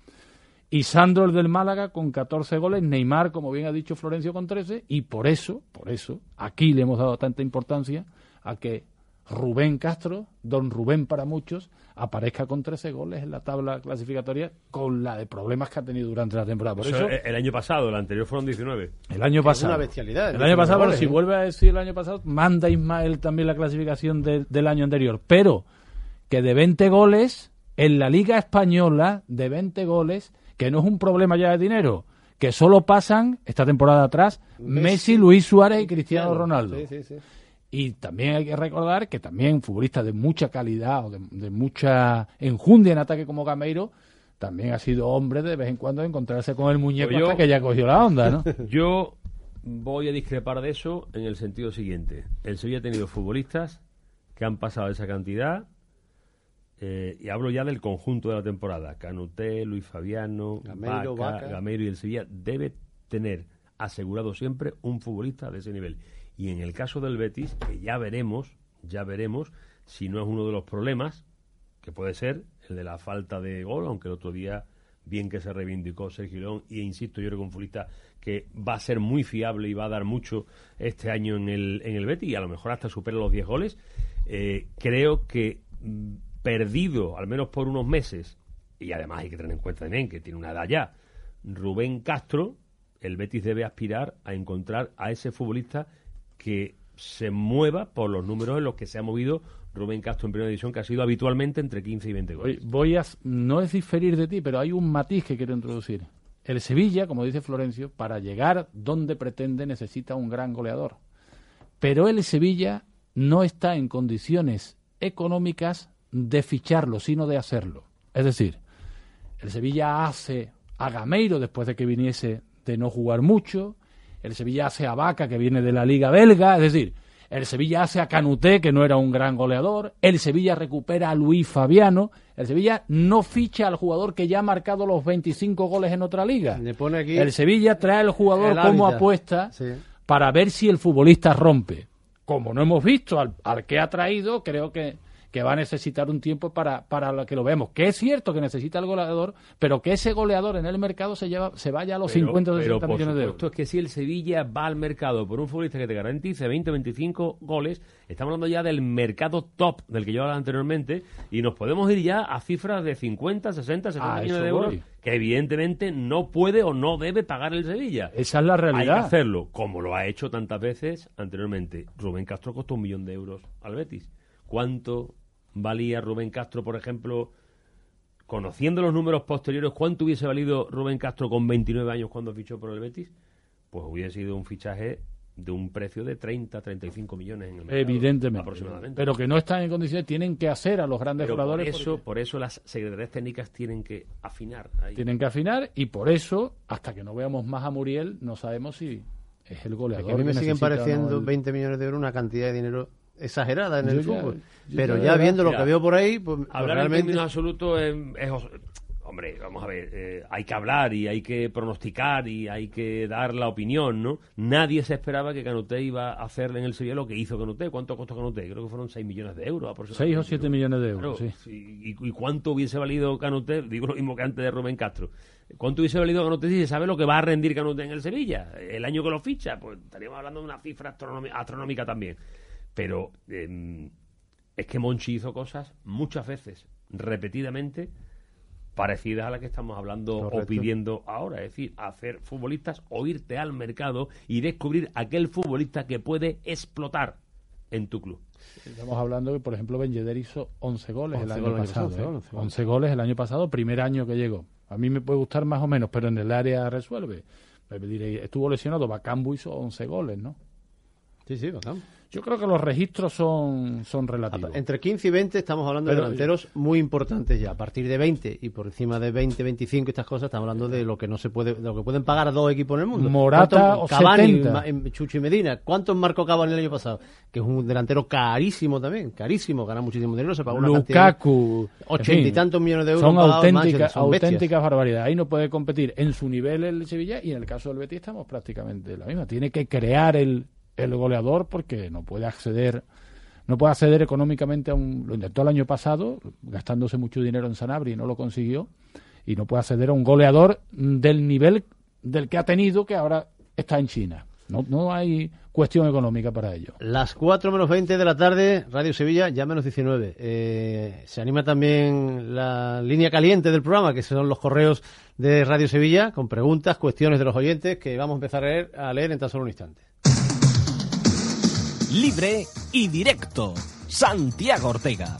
Y Sandro el del Málaga con 14 goles, Neymar, como bien ha dicho Florencio, con 13, y por eso, por eso, aquí le hemos dado tanta importancia a que Rubén Castro, don Rubén para muchos, aparezca con 13 goles en la tabla clasificatoria con la de problemas que ha tenido durante la temporada. Por eso, el año pasado, el anterior fueron 19. El año pasado. una bestialidad. El año pasado, si vuelve a decir el año pasado, manda Ismael también la clasificación del año anterior. Pero que de 20 goles, en la Liga Española, de 20 goles, que no es un problema ya de dinero, que solo pasan, esta temporada atrás, Messi, Luis Suárez y Cristiano Ronaldo. Sí, sí, sí. Y también hay que recordar que también futbolistas de mucha calidad o de, mucha enjundia en ataque como Gameiro también ha sido hombre de vez en cuando de encontrarse con el muñeco hasta que ya cogió la onda, ¿no? Yo voy a discrepar de eso en el sentido siguiente. El Sevilla ha tenido futbolistas que han pasado esa cantidad eh, y hablo ya del conjunto de la temporada. Canuté, Luis Fabiano, Gameiro, Gameiro y el Sevilla debe tener asegurado siempre un futbolista de ese nivel. Y en el caso del Betis, que ya veremos, ya veremos si no es uno de los problemas, que puede ser el de la falta de gol, aunque el otro día bien que se reivindicó Sergio León, y insisto, yo creo que un futbolista que va a ser muy fiable y va a dar mucho este año en el, en el Betis, y a lo mejor hasta supera los 10 goles, eh, creo que mm, perdido, al menos por unos meses, y además hay que tener en cuenta también que tiene una edad ya, Rubén Castro, el Betis debe aspirar a encontrar a ese futbolista que se mueva por los números en los que se ha movido Rubén Castro en primera división, que ha sido habitualmente entre 15 y 20 goles. Voy a, no es diferir de ti, pero hay un matiz que quiero introducir. El Sevilla, como dice Florencio, para llegar donde pretende necesita un gran goleador. Pero el Sevilla no está en condiciones económicas de ficharlo, sino de hacerlo. Es decir, el Sevilla hace a Gameiro después de que viniese de no jugar mucho, el Sevilla hace a Vaca, que viene de la Liga Belga, es decir, el Sevilla hace a Canuté, que no era un gran goleador, el Sevilla recupera a Luis Fabiano, el Sevilla no ficha al jugador que ya ha marcado los 25 goles en otra liga. el Sevilla trae al jugador como apuesta para ver si el futbolista rompe. Como no hemos visto al, al que ha traído, creo que que va a necesitar un tiempo para, para que lo vemos. Que es cierto que necesita el goleador, pero que ese goleador en el mercado se lleva se vaya a los 50 o 60 millones de euros. es que si el Sevilla va al mercado por un futbolista que te garantice 20 o 25 goles, estamos hablando ya del mercado top del que yo hablaba anteriormente y nos podemos ir ya a cifras de 50, 60, 70 millones de euros que evidentemente no puede o no debe pagar el Sevilla. Esa es la realidad. Hay que hacerlo, como lo ha hecho tantas veces anteriormente. Rubén Castro costó un millón de euros al Betis. ¿Cuánto valía Rubén Castro, por ejemplo, conociendo los números posteriores, ¿cuánto hubiese valido Rubén Castro con 29 años cuando fichó por el Betis? Pues hubiese sido un fichaje de un precio de 30, 35 millones en el mercado. Evidentemente. Aproximadamente. Pero que no están en condiciones, tienen que hacer a los grandes Pero por jugadores. eso, por eso las secretarías técnicas tienen que afinar. ahí. Tienen que afinar y por eso, hasta que no veamos más a Muriel, no sabemos si es el goleador. Que a mí me siguen pareciendo el- 20 millones de euros una cantidad de dinero exagerada en Yo el ya- fútbol. Pero ya viendo lo que veo por ahí, pues Hablar realmente... en términos absolutos es, Hombre, vamos a ver, eh, hay que hablar y hay que pronosticar y hay que dar la opinión, ¿no? Nadie se esperaba que Canuté iba a hacer en el Sevilla lo que hizo Canuté. ¿Cuánto costó Canuté? Creo que fueron 6 millones de euros aproximadamente. 6 o 7 millones de euros, Claro, sí. ¿Y, y cuánto hubiese valido Canuté? Digo lo mismo que antes de Rubén Castro. ¿Cuánto hubiese valido Canuté si se sabe lo que va a rendir Canuté en el Sevilla? El año que lo ficha, pues estaríamos hablando de una cifra astronómi- astronómica también. Pero eh, es que Monchi hizo cosas muchas veces, repetidamente, parecidas a las que estamos hablando o pidiendo ahora. Es decir, hacer futbolistas o irte al mercado y descubrir aquel futbolista que puede explotar en tu club. Estamos hablando que, por ejemplo, Ben Yedder hizo 11 goles 11 el año goles pasado. ¿eh? 11 goles. 11 goles el año pasado, primer año que llegó. A mí me puede gustar más o menos, pero en el área resuelve. Me diré, estuvo lesionado, Bacambu hizo 11 goles, ¿no? Sí, sí, bacán. Yo creo que los registros son, son relativos. Entre 15 y 20 estamos hablando de delanteros muy importantes ya. A partir de 20 y por encima de 20, 25 estas cosas, estamos hablando de lo que no se puede, de lo que pueden pagar dos equipos en el mundo. Morata ¿Cuántos- o Cavani, 70? Ma- em, Chucho y Medina. ¿Cuántos marcó Cavani el año pasado? Que es un delantero carísimo también, carísimo, gana muchísimo dinero, se pagó una cantidad Lukaku, en 80 y fin, tantos millones de euros Son en auténticas, son auténticas barbaridades. Ahí no puede competir en su nivel el Sevilla y en el caso del Betis estamos prácticamente la misma. Tiene que crear el, el goleador porque no puede acceder no puede acceder económicamente a un lo intentó el año pasado gastándose mucho dinero en Sanabria y no lo consiguió y no puede acceder a un goleador del nivel del que ha tenido que ahora está en China. No, no hay cuestión económica para ello. Las 4 menos 20 de la tarde, Radio Sevilla, ya menos 19. Eh, se anima también la línea caliente del programa, que son los correos de Radio Sevilla, con preguntas, cuestiones de los oyentes, que vamos a empezar a leer, a leer en tan solo un instante. Libre y directo. Santiago Ortega.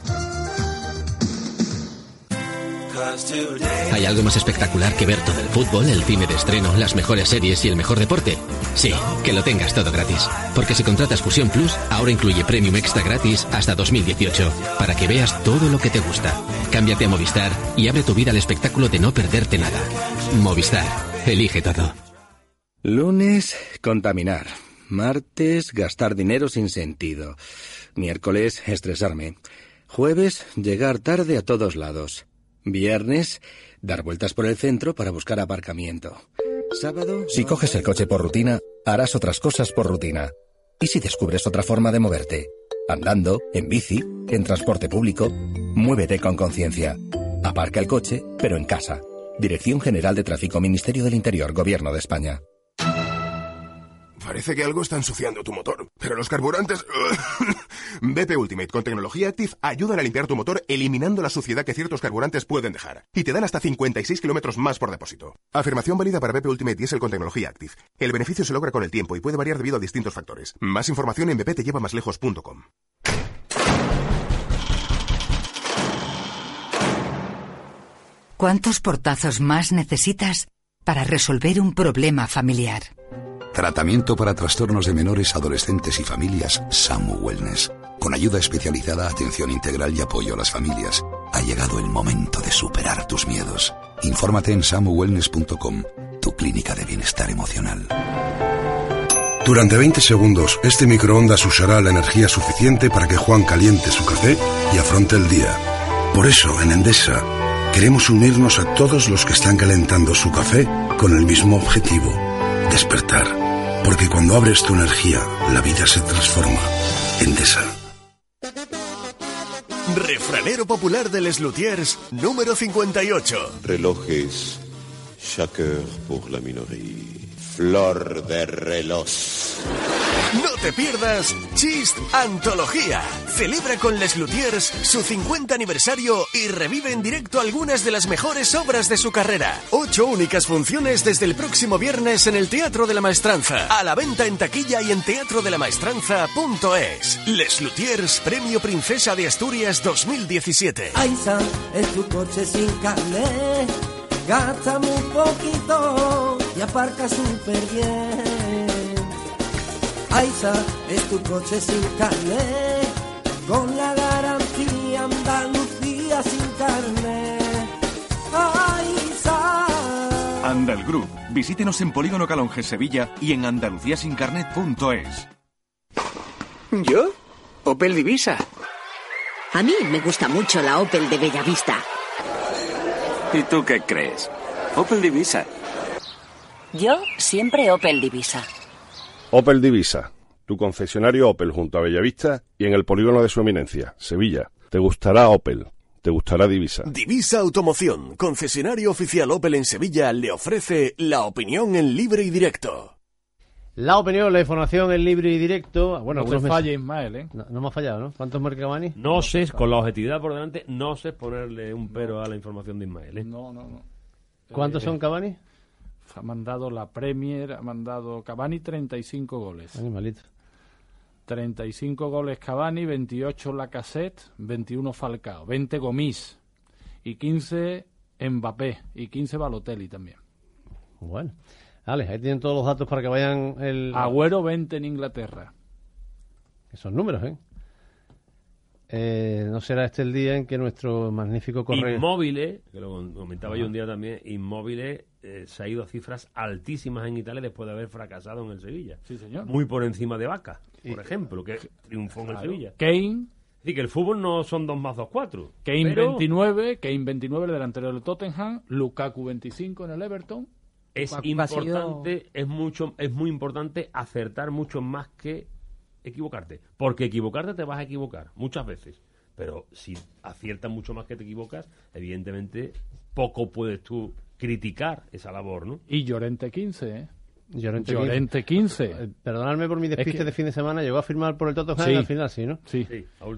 ¿Hay algo más espectacular que ver todo el fútbol, el cine de estreno, las mejores series y el mejor deporte? Sí, que lo tengas todo gratis. Porque si contratas Fusión Plus, ahora incluye Premium Extra gratis hasta 2018, para que veas todo lo que te gusta. Cámbiate a Movistar y abre tu vida al espectáculo de no perderte nada. Movistar, elige todo. Lunes, contaminar. Martes, gastar dinero sin sentido. Miércoles, estresarme. Jueves, llegar tarde a todos lados. Viernes, dar vueltas por el centro para buscar aparcamiento. Sábado... Si coges el coche por rutina, harás otras cosas por rutina. ¿Y si descubres otra forma de moverte? Andando, en bici, en transporte público. Muévete con conciencia. Aparca el coche, pero en casa. Dirección General de Tráfico, Ministerio del Interior, Gobierno de España. Parece que algo está ensuciando tu motor, pero los carburantes... BP Ultimate con tecnología Active ayudan a limpiar tu motor eliminando la suciedad que ciertos carburantes pueden dejar. Y te dan hasta 56 kilómetros más por depósito. Afirmación válida para BP Ultimate Diesel con tecnología Active. El beneficio se logra con el tiempo y puede variar debido a distintos factores. Más información en bptellevamaslejos.com. ¿Cuántos portazos más necesitas para resolver un problema familiar? Tratamiento para trastornos de menores, adolescentes y familias, SAMU Wellness. Con ayuda especializada, atención integral y apoyo a las familias. Ha llegado el momento de superar tus miedos. Infórmate en samuwellness.com, tu clínica de bienestar emocional. Durante 20 segundos, este microondas usará la energía suficiente para que Juan caliente su café y afronte el día. Por eso, en Endesa, queremos unirnos a todos los que están calentando su café con el mismo objetivo, despertar. Porque cuando abres tu energía, la vida se transforma. Endesa. Refranero popular de Les Luthiers, número 58. Relojes, chaque heure pour la minoría. Flor de reloj. No te pierdas Chist Antología. Celebra con Les Luthiers su 50 aniversario y revive en directo algunas de las mejores obras de su carrera. Ocho únicas funciones desde el próximo viernes en el Teatro de la Maestranza. A la venta en taquilla y en teatrodela.maestranza.es. Les Luthiers, Premio Princesa de Asturias 2017. Aiza, es tu coche sin carnet. Gasta muy poquito y aparca súper bien. Aiza es tu coche sin carne, con la garantía Andalucía sin carne. Aiza. Andal Group. Visítenos en Polígono Calonge Sevilla y en andaluciasincarnet.es. ¿Yo? Opel Divisa. A mí me gusta mucho la Opel de Bellavista. ¿Y tú qué crees? Opel Divisa. Yo siempre Opel Divisa. Opel Divisa, tu concesionario Opel junto a Bellavista y en el polígono de su eminencia, Sevilla. Te gustará Opel, te gustará Divisa. Divisa Automoción, concesionario oficial Opel en Sevilla, le ofrece la opinión en libre y directo. La opinión, la información en libre y directo. Bueno, No te falle, Ismael, ¿eh? No, no me ha fallado, ¿no? ¿Cuántos marca Cavani? No sé, con la objetividad por delante, no sé ponerle un pero a la información de Ismael. ¿eh? No, no, no. ¿Cuántos Eh, son Cavani? Ha mandado la Premier, ha mandado Cavani 35 goles. Animalito. 35 goles Cavani, 28 Lacazette, 21 Falcao, 20 Gomis y 15 Mbappé y 15 Balotelli también. Bueno. Vale, ahí tienen todos los datos para que vayan el... Agüero 20 en Inglaterra. Esos números, ¿eh? Eh, No será este el día en que nuestro magnífico correo... Inmóviles, que lo comentaba yo un día también, Inmóviles eh, se ha ido a cifras altísimas en Italia después de haber fracasado en el Sevilla. Sí, señor. Muy por encima de Vaca, por ejemplo, que triunfó en el. Sevilla. Kane, Es decir, que el fútbol no son 2 más 2, 4. Kane pero 29, Kane 29 el delantero del Tottenham, Lukaku 25 en el Everton. Es sido- importante, es mucho, es muy importante acertar mucho más que equivocarte. Porque equivocarte te vas a equivocar, muchas veces. Pero si aciertas mucho más que te equivocas, evidentemente poco puedes tú criticar esa labor, ¿no? Y Llorente 15, ¿eh? Llorente, Llorente 15. Eh, Perdonadme por mi despiste Es que- de fin de semana. Llegó a firmar por el Tottenham Sí. al final, sí, ¿no? Sí.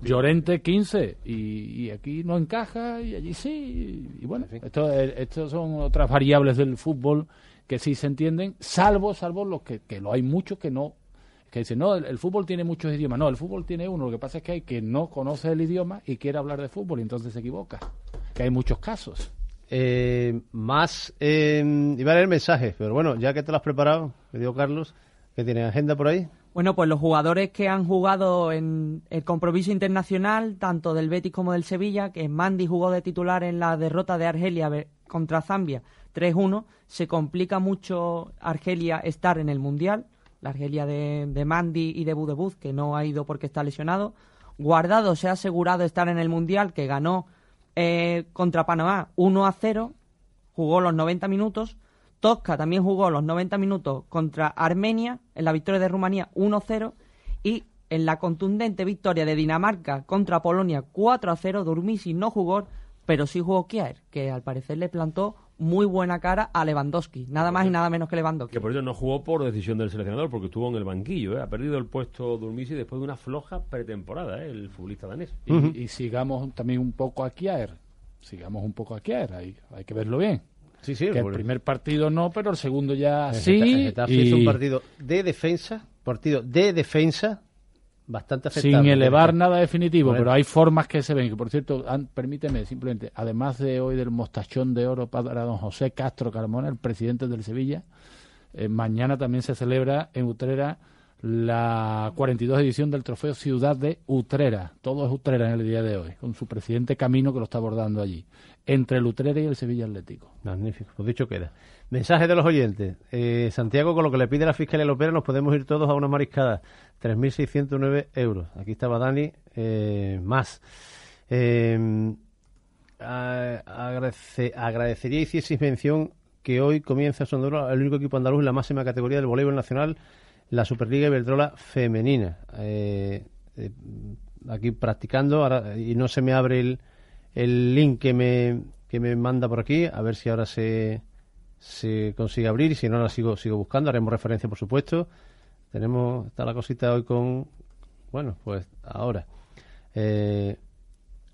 Llorente 15 y, y aquí no encaja y allí sí. Y bueno, esto, esto son otras variables del fútbol que sí se entienden, salvo salvo los que, que lo hay muchos que no que dicen, no, el, el fútbol tiene muchos idiomas. No, el fútbol tiene uno. Lo que pasa es que hay que no conoce el idioma y quiere hablar de fútbol y entonces se equivoca. Que hay muchos casos. Eh, más... eh, iba a leer mensajes, pero bueno, ya que te lo has preparado, digo Carlos, que tiene agenda por ahí. Bueno, pues los jugadores que han jugado en el compromiso internacional, tanto del Betis como del Sevilla, que Mandy jugó de titular en la derrota de Argelia contra Zambia 3-1, se complica mucho Argelia estar en el Mundial, la Argelia de, de Mandy y de Budebuz, que no ha ido porque está lesionado. Guardado se ha asegurado estar en el Mundial, que ganó eh, contra Panamá 1-0, jugó los 90 minutos. Tosca también jugó los 90 minutos contra Armenia en la victoria de Rumanía 1-0 y en la contundente victoria de Dinamarca contra Polonia 4-0 Durmisi no jugó, pero sí jugó Kjaer, que al parecer le plantó muy buena cara a Lewandowski, nada más y nada menos que Lewandowski. Que por eso no jugó por decisión del seleccionador, porque estuvo en el banquillo. ¿eh? Ha perdido el puesto Durmisi después de una floja pretemporada, ¿eh? el futbolista danés. Y, y sigamos también un poco a Kier. Sigamos un poco a Kier, hay, hay que verlo bien. Sí, sí, que el primer partido no, pero el segundo ya El sí. El Getafe y hizo un partido de defensa, partido de defensa, bastante sin elevar nada definitivo, pero hay formas que se ven. Que por cierto, an- permíteme simplemente, además de hoy del mostachón de oro para don José Castro Carmona, el presidente del Sevilla, eh, mañana también se celebra en Utrera la 42 edición del Trofeo Ciudad de Utrera. Todo es Utrera en el día de hoy, con su presidente Camino que lo está abordando allí, entre el Utrera y el Sevilla Atlético. Magnífico, pues dicho queda. Mensaje de los oyentes. Eh, Santiago, con lo que le pide la Fiscalía Lopera, nos podemos ir todos a una mariscada. 3.609 euros. Aquí estaba Dani, eh, más. Eh, a- agradece- agradecería hicieseis mención que hoy comienza Sondoro el único equipo andaluz en la máxima categoría del voleibol nacional, la Superliga Iberdrola femenina. Eh, eh, aquí practicando ahora, y no se me abre el, el link que me, que me manda por aquí, a ver si ahora se, se consigue abrir y si no, ahora sigo, sigo buscando, haremos referencia por supuesto. Tenemos, está la cosita hoy con, bueno, pues ahora. Eh,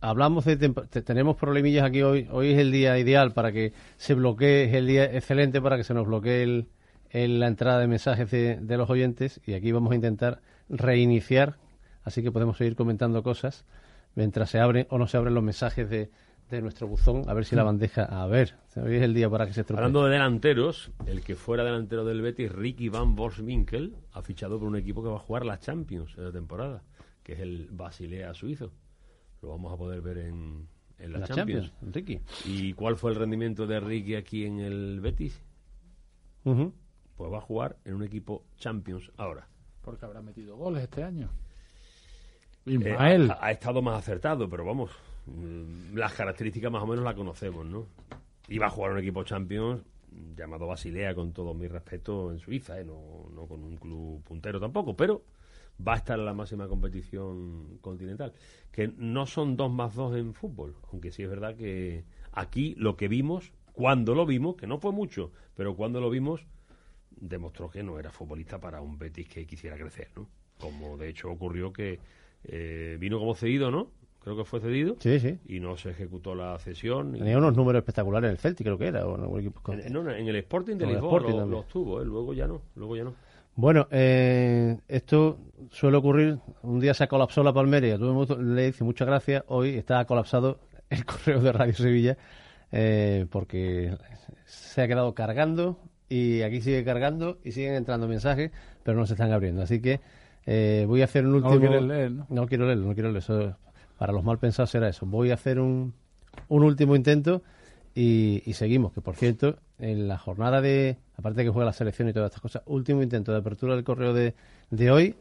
hablamos de tenemos problemillas aquí hoy hoy es el día ideal para que se bloquee es el día excelente para que se nos bloquee el, el- la entrada de mensajes de, de los oyentes y aquí vamos a intentar reiniciar así que podemos seguir comentando cosas mientras se abren o no se abren los mensajes de, de nuestro buzón, a ver si la bandeja. A ver, hoy es el día para que se estropee. Hablando de delanteros, el que fuera delantero del Betis, Ricky Van Borswinkel, ha fichado por un equipo que va a jugar la Champions en la temporada, que es el Basilea suizo. Lo vamos a poder ver en, en la, La Champions. Champions, Ricky. ¿Y cuál fue el rendimiento de Ricky aquí en el Betis? Pues va a jugar en un equipo Champions ahora. Porque habrá metido goles este año. Eh, Ismael. ha, ha estado más acertado, pero vamos, mm, las características más o menos las conocemos, ¿no? Iba a jugar un equipo Champions llamado Basilea, con todo mi respeto, en Suiza, ¿eh? no, no con un club puntero tampoco, pero va a estar en la máxima competición continental. Que no son dos más dos en fútbol, aunque sí es verdad que aquí lo que vimos, cuando lo vimos, que no fue mucho, pero cuando lo vimos, demostró que no era futbolista para un Betis que quisiera crecer, ¿no? Como de hecho ocurrió que eh, vino como cedido, ¿no? Creo que fue cedido. Sí, sí. Y no se ejecutó la cesión. Tenía unos números espectaculares en el Celtic, creo que era. o en algún equipo con- En, no, no, en el Sporting de el Lisboa lo- tuvo, ¿eh? luego ya no, luego ya no. Bueno, eh, esto suele ocurrir. Un día se ha colapsado la Palmeria, todo el mundo le dice muchas gracias. Hoy está colapsado el correo de Radio Sevilla eh, porque se ha quedado cargando y aquí sigue cargando y siguen entrando mensajes, pero no se están abriendo. Así que eh, voy a hacer un No último. lo quieres leer, ¿no? quiero leerlo, no quiero leerlo. Eso, para los mal pensados será eso. Voy a hacer un, un último intento y, y seguimos. Que por cierto, en la jornada de. Aparte de que juega la selección y todas estas cosas, último intento de apertura del correo de, de hoy.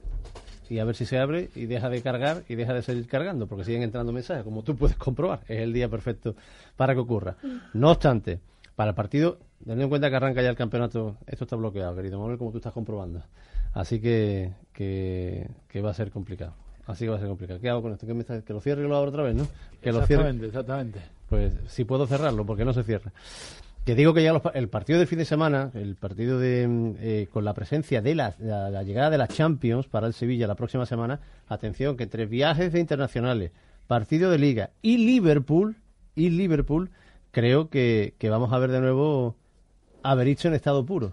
Y a ver si se abre y deja de cargar y deja de seguir cargando, porque siguen entrando mensajes, como tú puedes comprobar. Es el día perfecto para que ocurra. No obstante, para el partido, teniendo en cuenta que arranca ya el campeonato, esto está bloqueado, querido Manuel, como tú estás comprobando. Así que, que, que va a ser complicado. Así que va a ser complicado. ¿Qué hago con esto? ¿Qué me está- Que lo cierre y lo abro otra vez, ¿no? Que lo cierre. Exactamente, exactamente. Pues sí puedo cerrarlo, porque no se cierra. Que digo que ya los el partido del fin de semana, el partido de eh, con la presencia de la, la- la llegada de la Champions para el Sevilla la próxima semana, atención, que entre viajes de internacionales, partido de Liga y Liverpool, y Liverpool, creo que, que vamos a ver de nuevo a Berizzo en estado puro.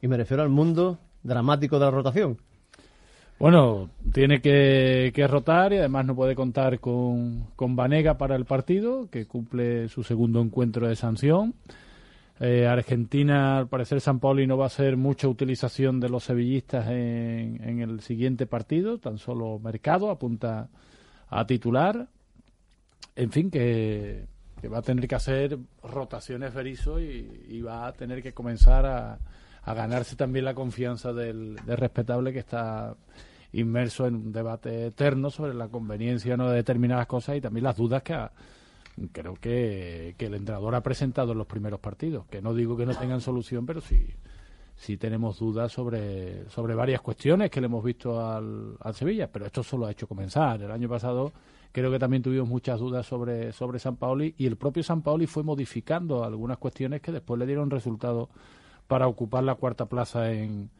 Y me refiero al mundo dramático de la rotación. Bueno, tiene que, que rotar y además no puede contar con, con Vanega para el partido, que cumple su segundo encuentro de sanción. Eh, Argentina, al parecer, San Pauli no va a hacer mucha utilización de los sevillistas en, en el siguiente partido, tan solo Mercado apunta a titular. En fin, que, que va a tener que hacer rotaciones Berizzo y, va a tener que comenzar a, a ganarse también la confianza del, del respetable que está inmerso en un debate eterno sobre la conveniencia no de determinadas cosas y también las dudas que ha- creo que, que el entrenador ha presentado en los primeros partidos. Que no digo que no tengan solución, pero sí, sí tenemos dudas sobre, sobre varias cuestiones que le hemos visto al, al Sevilla, pero esto solo ha hecho comenzar. El año pasado creo que también tuvimos muchas dudas sobre, sobre San Paoli y el propio San Paoli fue modificando algunas cuestiones que después le dieron resultado para ocupar la cuarta plaza en,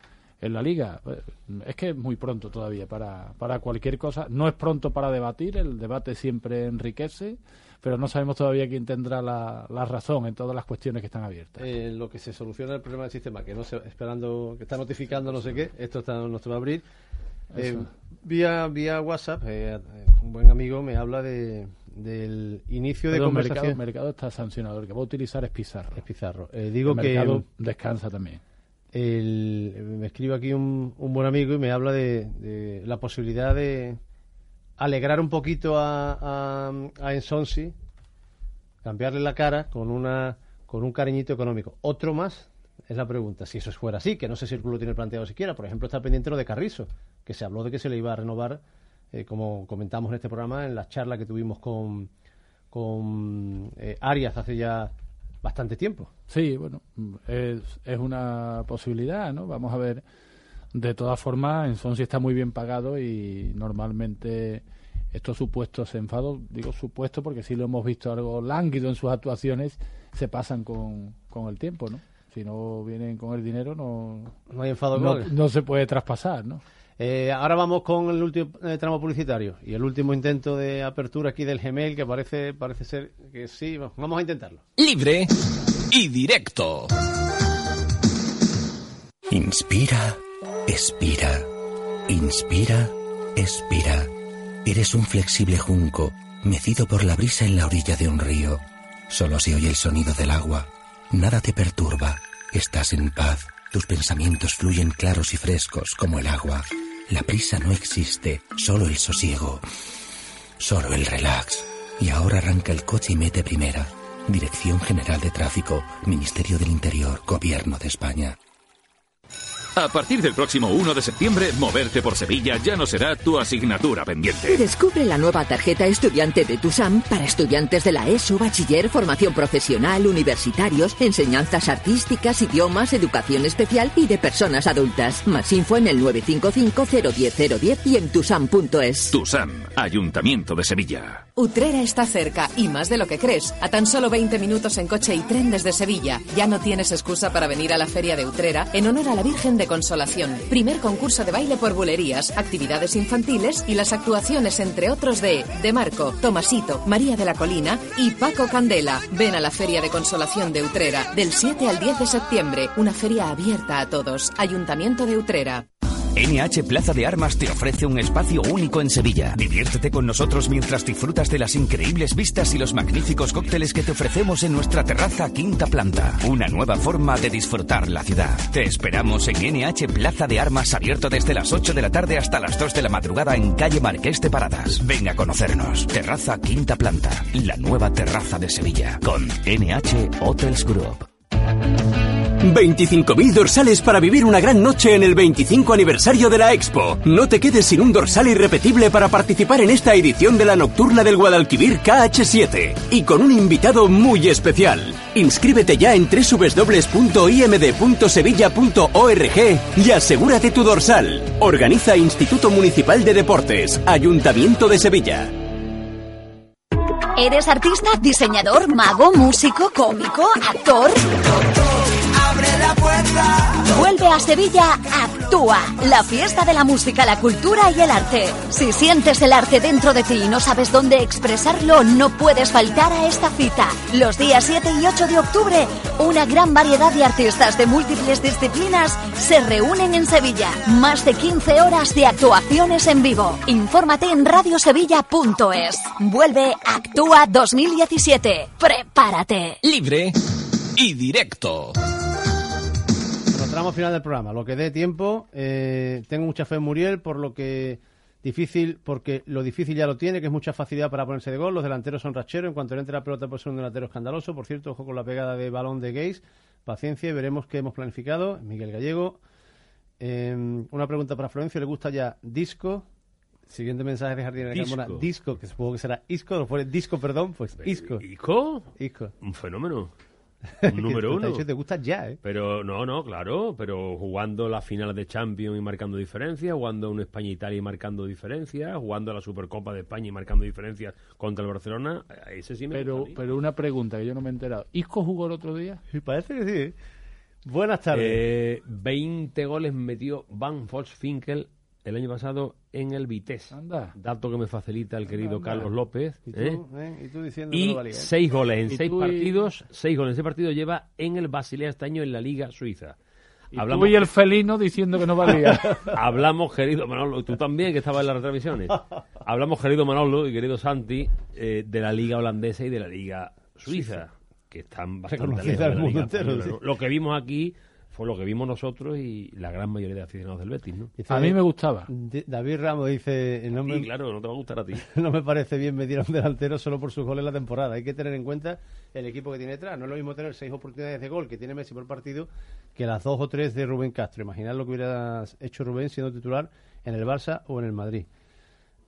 en la liga. Eh, Es que es muy pronto todavía para, para cualquier cosa. No es pronto para debatir, el debate siempre enriquece, pero no sabemos todavía quién tendrá la, la razón en todas las cuestiones que están abiertas. Eh, lo que se soluciona el problema del sistema, que no se, esperando, que está notificando no sé qué, esto está, no se va a abrir. Eh, vía, vía WhatsApp, eh, eh, un buen amigo me habla de, del inicio de conversación. Mercado, Mercado está sancionado, el que va a utilizar es Pizarro. Es Pizarro. Eh, digo El que Mercado descansa también. el- me escribe aquí un, un buen amigo y me habla de, de la posibilidad de alegrar un poquito a, a, a Ensonsi, cambiarle la cara con una con un cariñito económico. Otro más es la pregunta. Si eso fuera así, que no sé si el club lo tiene planteado siquiera. Por ejemplo, está pendiente lo de Carrizo, que se habló de que se le iba a renovar, eh, como comentamos en este programa, en la charla que tuvimos con, con eh, Arias hace ya bastante tiempo. Sí, bueno, es, es una posibilidad, ¿no? Vamos a ver. De todas formas, en Sonsi está muy bien pagado y normalmente estos supuestos enfados, digo supuesto porque sí lo hemos visto algo lánguido en sus actuaciones, se pasan con, con el tiempo, ¿no? Si no vienen con el dinero, no, No hay enfado no, no se puede traspasar, ¿no? Eh, ahora vamos con el último eh, tramo publicitario y el último intento de apertura aquí del Gmail que parece parece ser que sí, va- vamos a intentarlo. Libre y directo. Inspira, expira. Inspira, expira. Eres un flexible junco, mecido por la brisa en la orilla de un río. Solo se oye el sonido del agua. Nada te perturba. Estás en paz. Tus pensamientos fluyen claros y frescos como el agua. La prisa no existe, solo el sosiego. Solo el relax. Y ahora arranca el coche y mete primera. Dirección General de Tráfico, Ministerio del Interior, Gobierno de España. A partir del próximo 1 de septiembre, moverte por Sevilla ya no será tu asignatura pendiente. Descubre la nueva tarjeta estudiante de TUSAM para estudiantes de la ESO, bachiller, formación profesional, universitarios, enseñanzas artísticas, idiomas, educación especial y de personas adultas. Más info en el 955-010-010 y en tusam.es. TUSAM, Ayuntamiento de Sevilla. Utrera está cerca y más de lo que crees. A tan solo 20 minutos en coche y tren desde Sevilla. Ya no tienes excusa para venir a la feria de Utrera en honor a la Virgen de Consolación. Primer concurso de baile por bulerías, actividades infantiles y las actuaciones, entre otros, de De Marco, Tomasito, María de la Colina y Paco Candela. Ven a la Feria de Consolación de Utrera del 7 al 10 de septiembre. Una feria abierta a todos. Ayuntamiento de Utrera. NH Plaza de Armas te ofrece un espacio único en Sevilla. Diviértete con nosotros mientras disfrutas de las increíbles vistas y los magníficos cócteles que te ofrecemos en nuestra terraza quinta planta. Una nueva forma de disfrutar la ciudad. Te esperamos en NH Plaza de Armas abierto desde las 8 de la tarde hasta las 2 de la madrugada en calle Marqués de Paradas. Ven a conocernos. Terraza quinta planta. La nueva terraza de Sevilla. Con NH Hotels Group. 25.000 dorsales para vivir una gran noche en el 25 aniversario de la Expo. No te quedes sin un dorsal irrepetible para participar en esta edición de la Nocturna del Guadalquivir KH7 y con un invitado muy especial. Inscríbete ya en www.imd.sevilla.org y asegúrate tu dorsal. Organiza Instituto Municipal de Deportes, Ayuntamiento de Sevilla. ¿Eres artista, diseñador, mago, músico, cómico, actor? Vuelve a Sevilla Actúa, la fiesta de la música, la cultura y el arte. Si sientes el arte dentro de ti y no sabes dónde expresarlo, no puedes faltar a esta cita. Los días 7 y 8 de octubre, una gran variedad de artistas de múltiples disciplinas se reúnen en Sevilla. Más de 15 horas de actuaciones en vivo. Infórmate en radiosevilla.es. Vuelve Actúa 2017. Prepárate. Libre y directo. Tramo final del programa. Lo que dé tiempo, eh, tengo mucha fe en Muriel, por lo que difícil, porque lo difícil ya lo tiene, que es mucha facilidad para ponerse de gol. Los delanteros son racheros. En cuanto le entre la pelota, puede ser un delantero escandaloso. Por cierto, ojo con la pegada de balón de Gays. Paciencia y veremos qué hemos planificado. Miguel Gallego. Eh, una pregunta para Florencio. ¿Le gusta ya disco? Siguiente mensaje de Jardín de. Carmona. Disco, que supongo que será Isco, pone disco, perdón, pues Isco. ¿Isco? Isco. Un fenómeno. Un número uno. te gusta ya, ¿eh? Pero no, no, claro, pero jugando las finales de Champions y marcando diferencias, jugando un España-Italia y marcando diferencias, jugando la Supercopa de España y marcando diferencias contra el Barcelona, eh, ese sí me Pero, pero una pregunta que yo no me he enterado. ¿Isco jugó el otro día? Sí, parece que sí. Buenas tardes. Eh, 20 goles metió Van Volkswinkel el año pasado en el Vitesse. Anda. Dato que me facilita el querido anda. Carlos López. ¿Y tú, ¿eh? eh? ¿Y tú diciendo que Y no valía, eh? seis goles en ¿Y seis y- partidos. Seis goles en seis partidos lleva en el Basilea este año en la Liga Suiza. Y tú y el felino diciendo que no valía. Hablamos, querido Manolo, tú también que estabas en las retransmisiones. Hablamos, querido Manolo y querido Santi, eh, de la Liga holandesa y de la Liga Suiza, que están bastante lejos de la Liga entero, sí. Lo que vimos aquí fue lo que vimos nosotros y la gran mayoría de aficionados del Betis, ¿no? Dice- A mí me gustaba. David Ramos dice, no me, claro, no te va a gustar a ti. no me parece bien medir a un delantero solo por sus goles en la temporada. Hay que tener en cuenta el equipo que tiene detrás. No es lo mismo tener seis oportunidades de gol que tiene Messi por partido que las dos o tres de Rubén Castro. Imaginad lo que hubiera hecho Rubén siendo titular en el Barça o en el Madrid.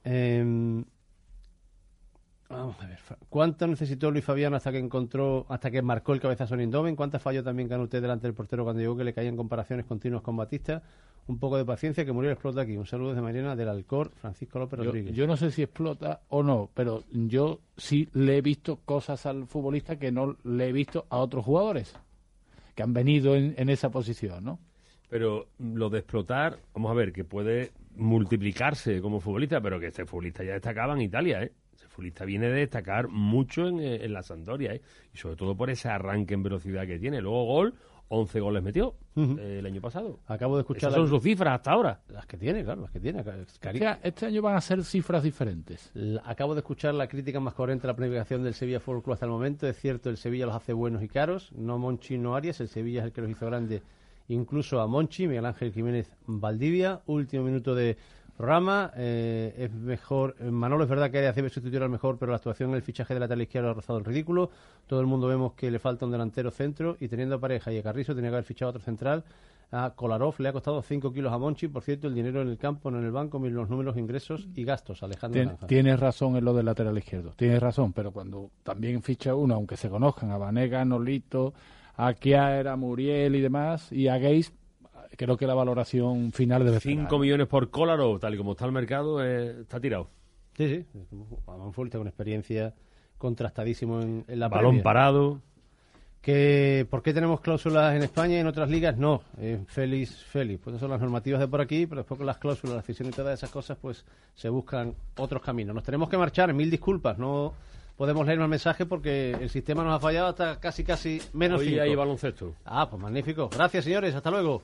Em, vamos a ver. ¿Cuánto necesitó Luis Fabián hasta que encontró, hasta que marcó el cabezazo en Indoven? ¿Cuántas falló también ganó usted delante del portero cuando llegó que le caían comparaciones continuas con Batista? Un poco de paciencia que murió explota aquí. Un saludo de Mariana del Alcor, Francisco López Yo, Rodríguez. yo no sé si explota o no, pero yo sí le he visto cosas al futbolista que no le he visto a otros jugadores que han venido en, en esa posición, ¿no? Pero lo de explotar, vamos a ver, que puede multiplicarse como futbolista, pero que este futbolista ya destacaba en Italia, ¿eh? Futbolista viene de destacar mucho en, eh, en la Sampdoria, ¿eh? Y sobre todo por ese arranque en velocidad que tiene. Luego gol 11 goles metió eh, el año pasado. Acabo de escuchar. Esas son sus cifras hasta ahora. Las que tiene, claro, las que tiene. Cari- Este, este año van a ser cifras diferentes. La- Acabo de escuchar la crítica más coherente a la planificación del Sevilla Fútbol Club hasta el momento. Es cierto, el Sevilla los hace buenos y caros. No Monchi, no Arias. El Sevilla es el que los hizo grande, incluso a Monchi, Miguel Ángel Jiménez Valdivia. Último minuto de programa. Eh, es mejor. eh, Manolo es verdad que Arias debe sustituir al mejor, pero la actuación en el fichaje de lateral izquierdo ha rozado el ridículo. Todo el mundo vemos que le falta un delantero centro y teniendo a pareja y a Carrizo tenía que haber fichado otro central. A Kolarov le ha costado 5 kilos a Monchi. Por cierto, el dinero en el campo, no en el banco, los números, ingresos y gastos. Alejandro Tien- tienes razón en lo del lateral izquierdo, tienes razón, pero cuando también ficha uno, aunque se conozcan a Vanega, Nolito, a Kiaer, a Muriel y demás, y a Geis, creo que la valoración final debe ser 5 millones por Kolarov, tal y como está el mercado, eh, está tirado. Sí, sí. Un futbolista con experiencia contrastadísimo en, en la Balón parado. Que, ¿Por qué tenemos cláusulas en España y en otras ligas? No. Eh, Félix, Félix. Pues esas son las normativas de por aquí, pero después con las cláusulas, la afición y todas esas cosas, pues se buscan otros caminos. Nos tenemos que marchar. Mil disculpas. No podemos leer más mensajes porque el sistema nos ha fallado hasta casi, casi menos Hoy cinco. hay baloncesto. Ah, pues magnífico. Gracias, señores. Hasta luego.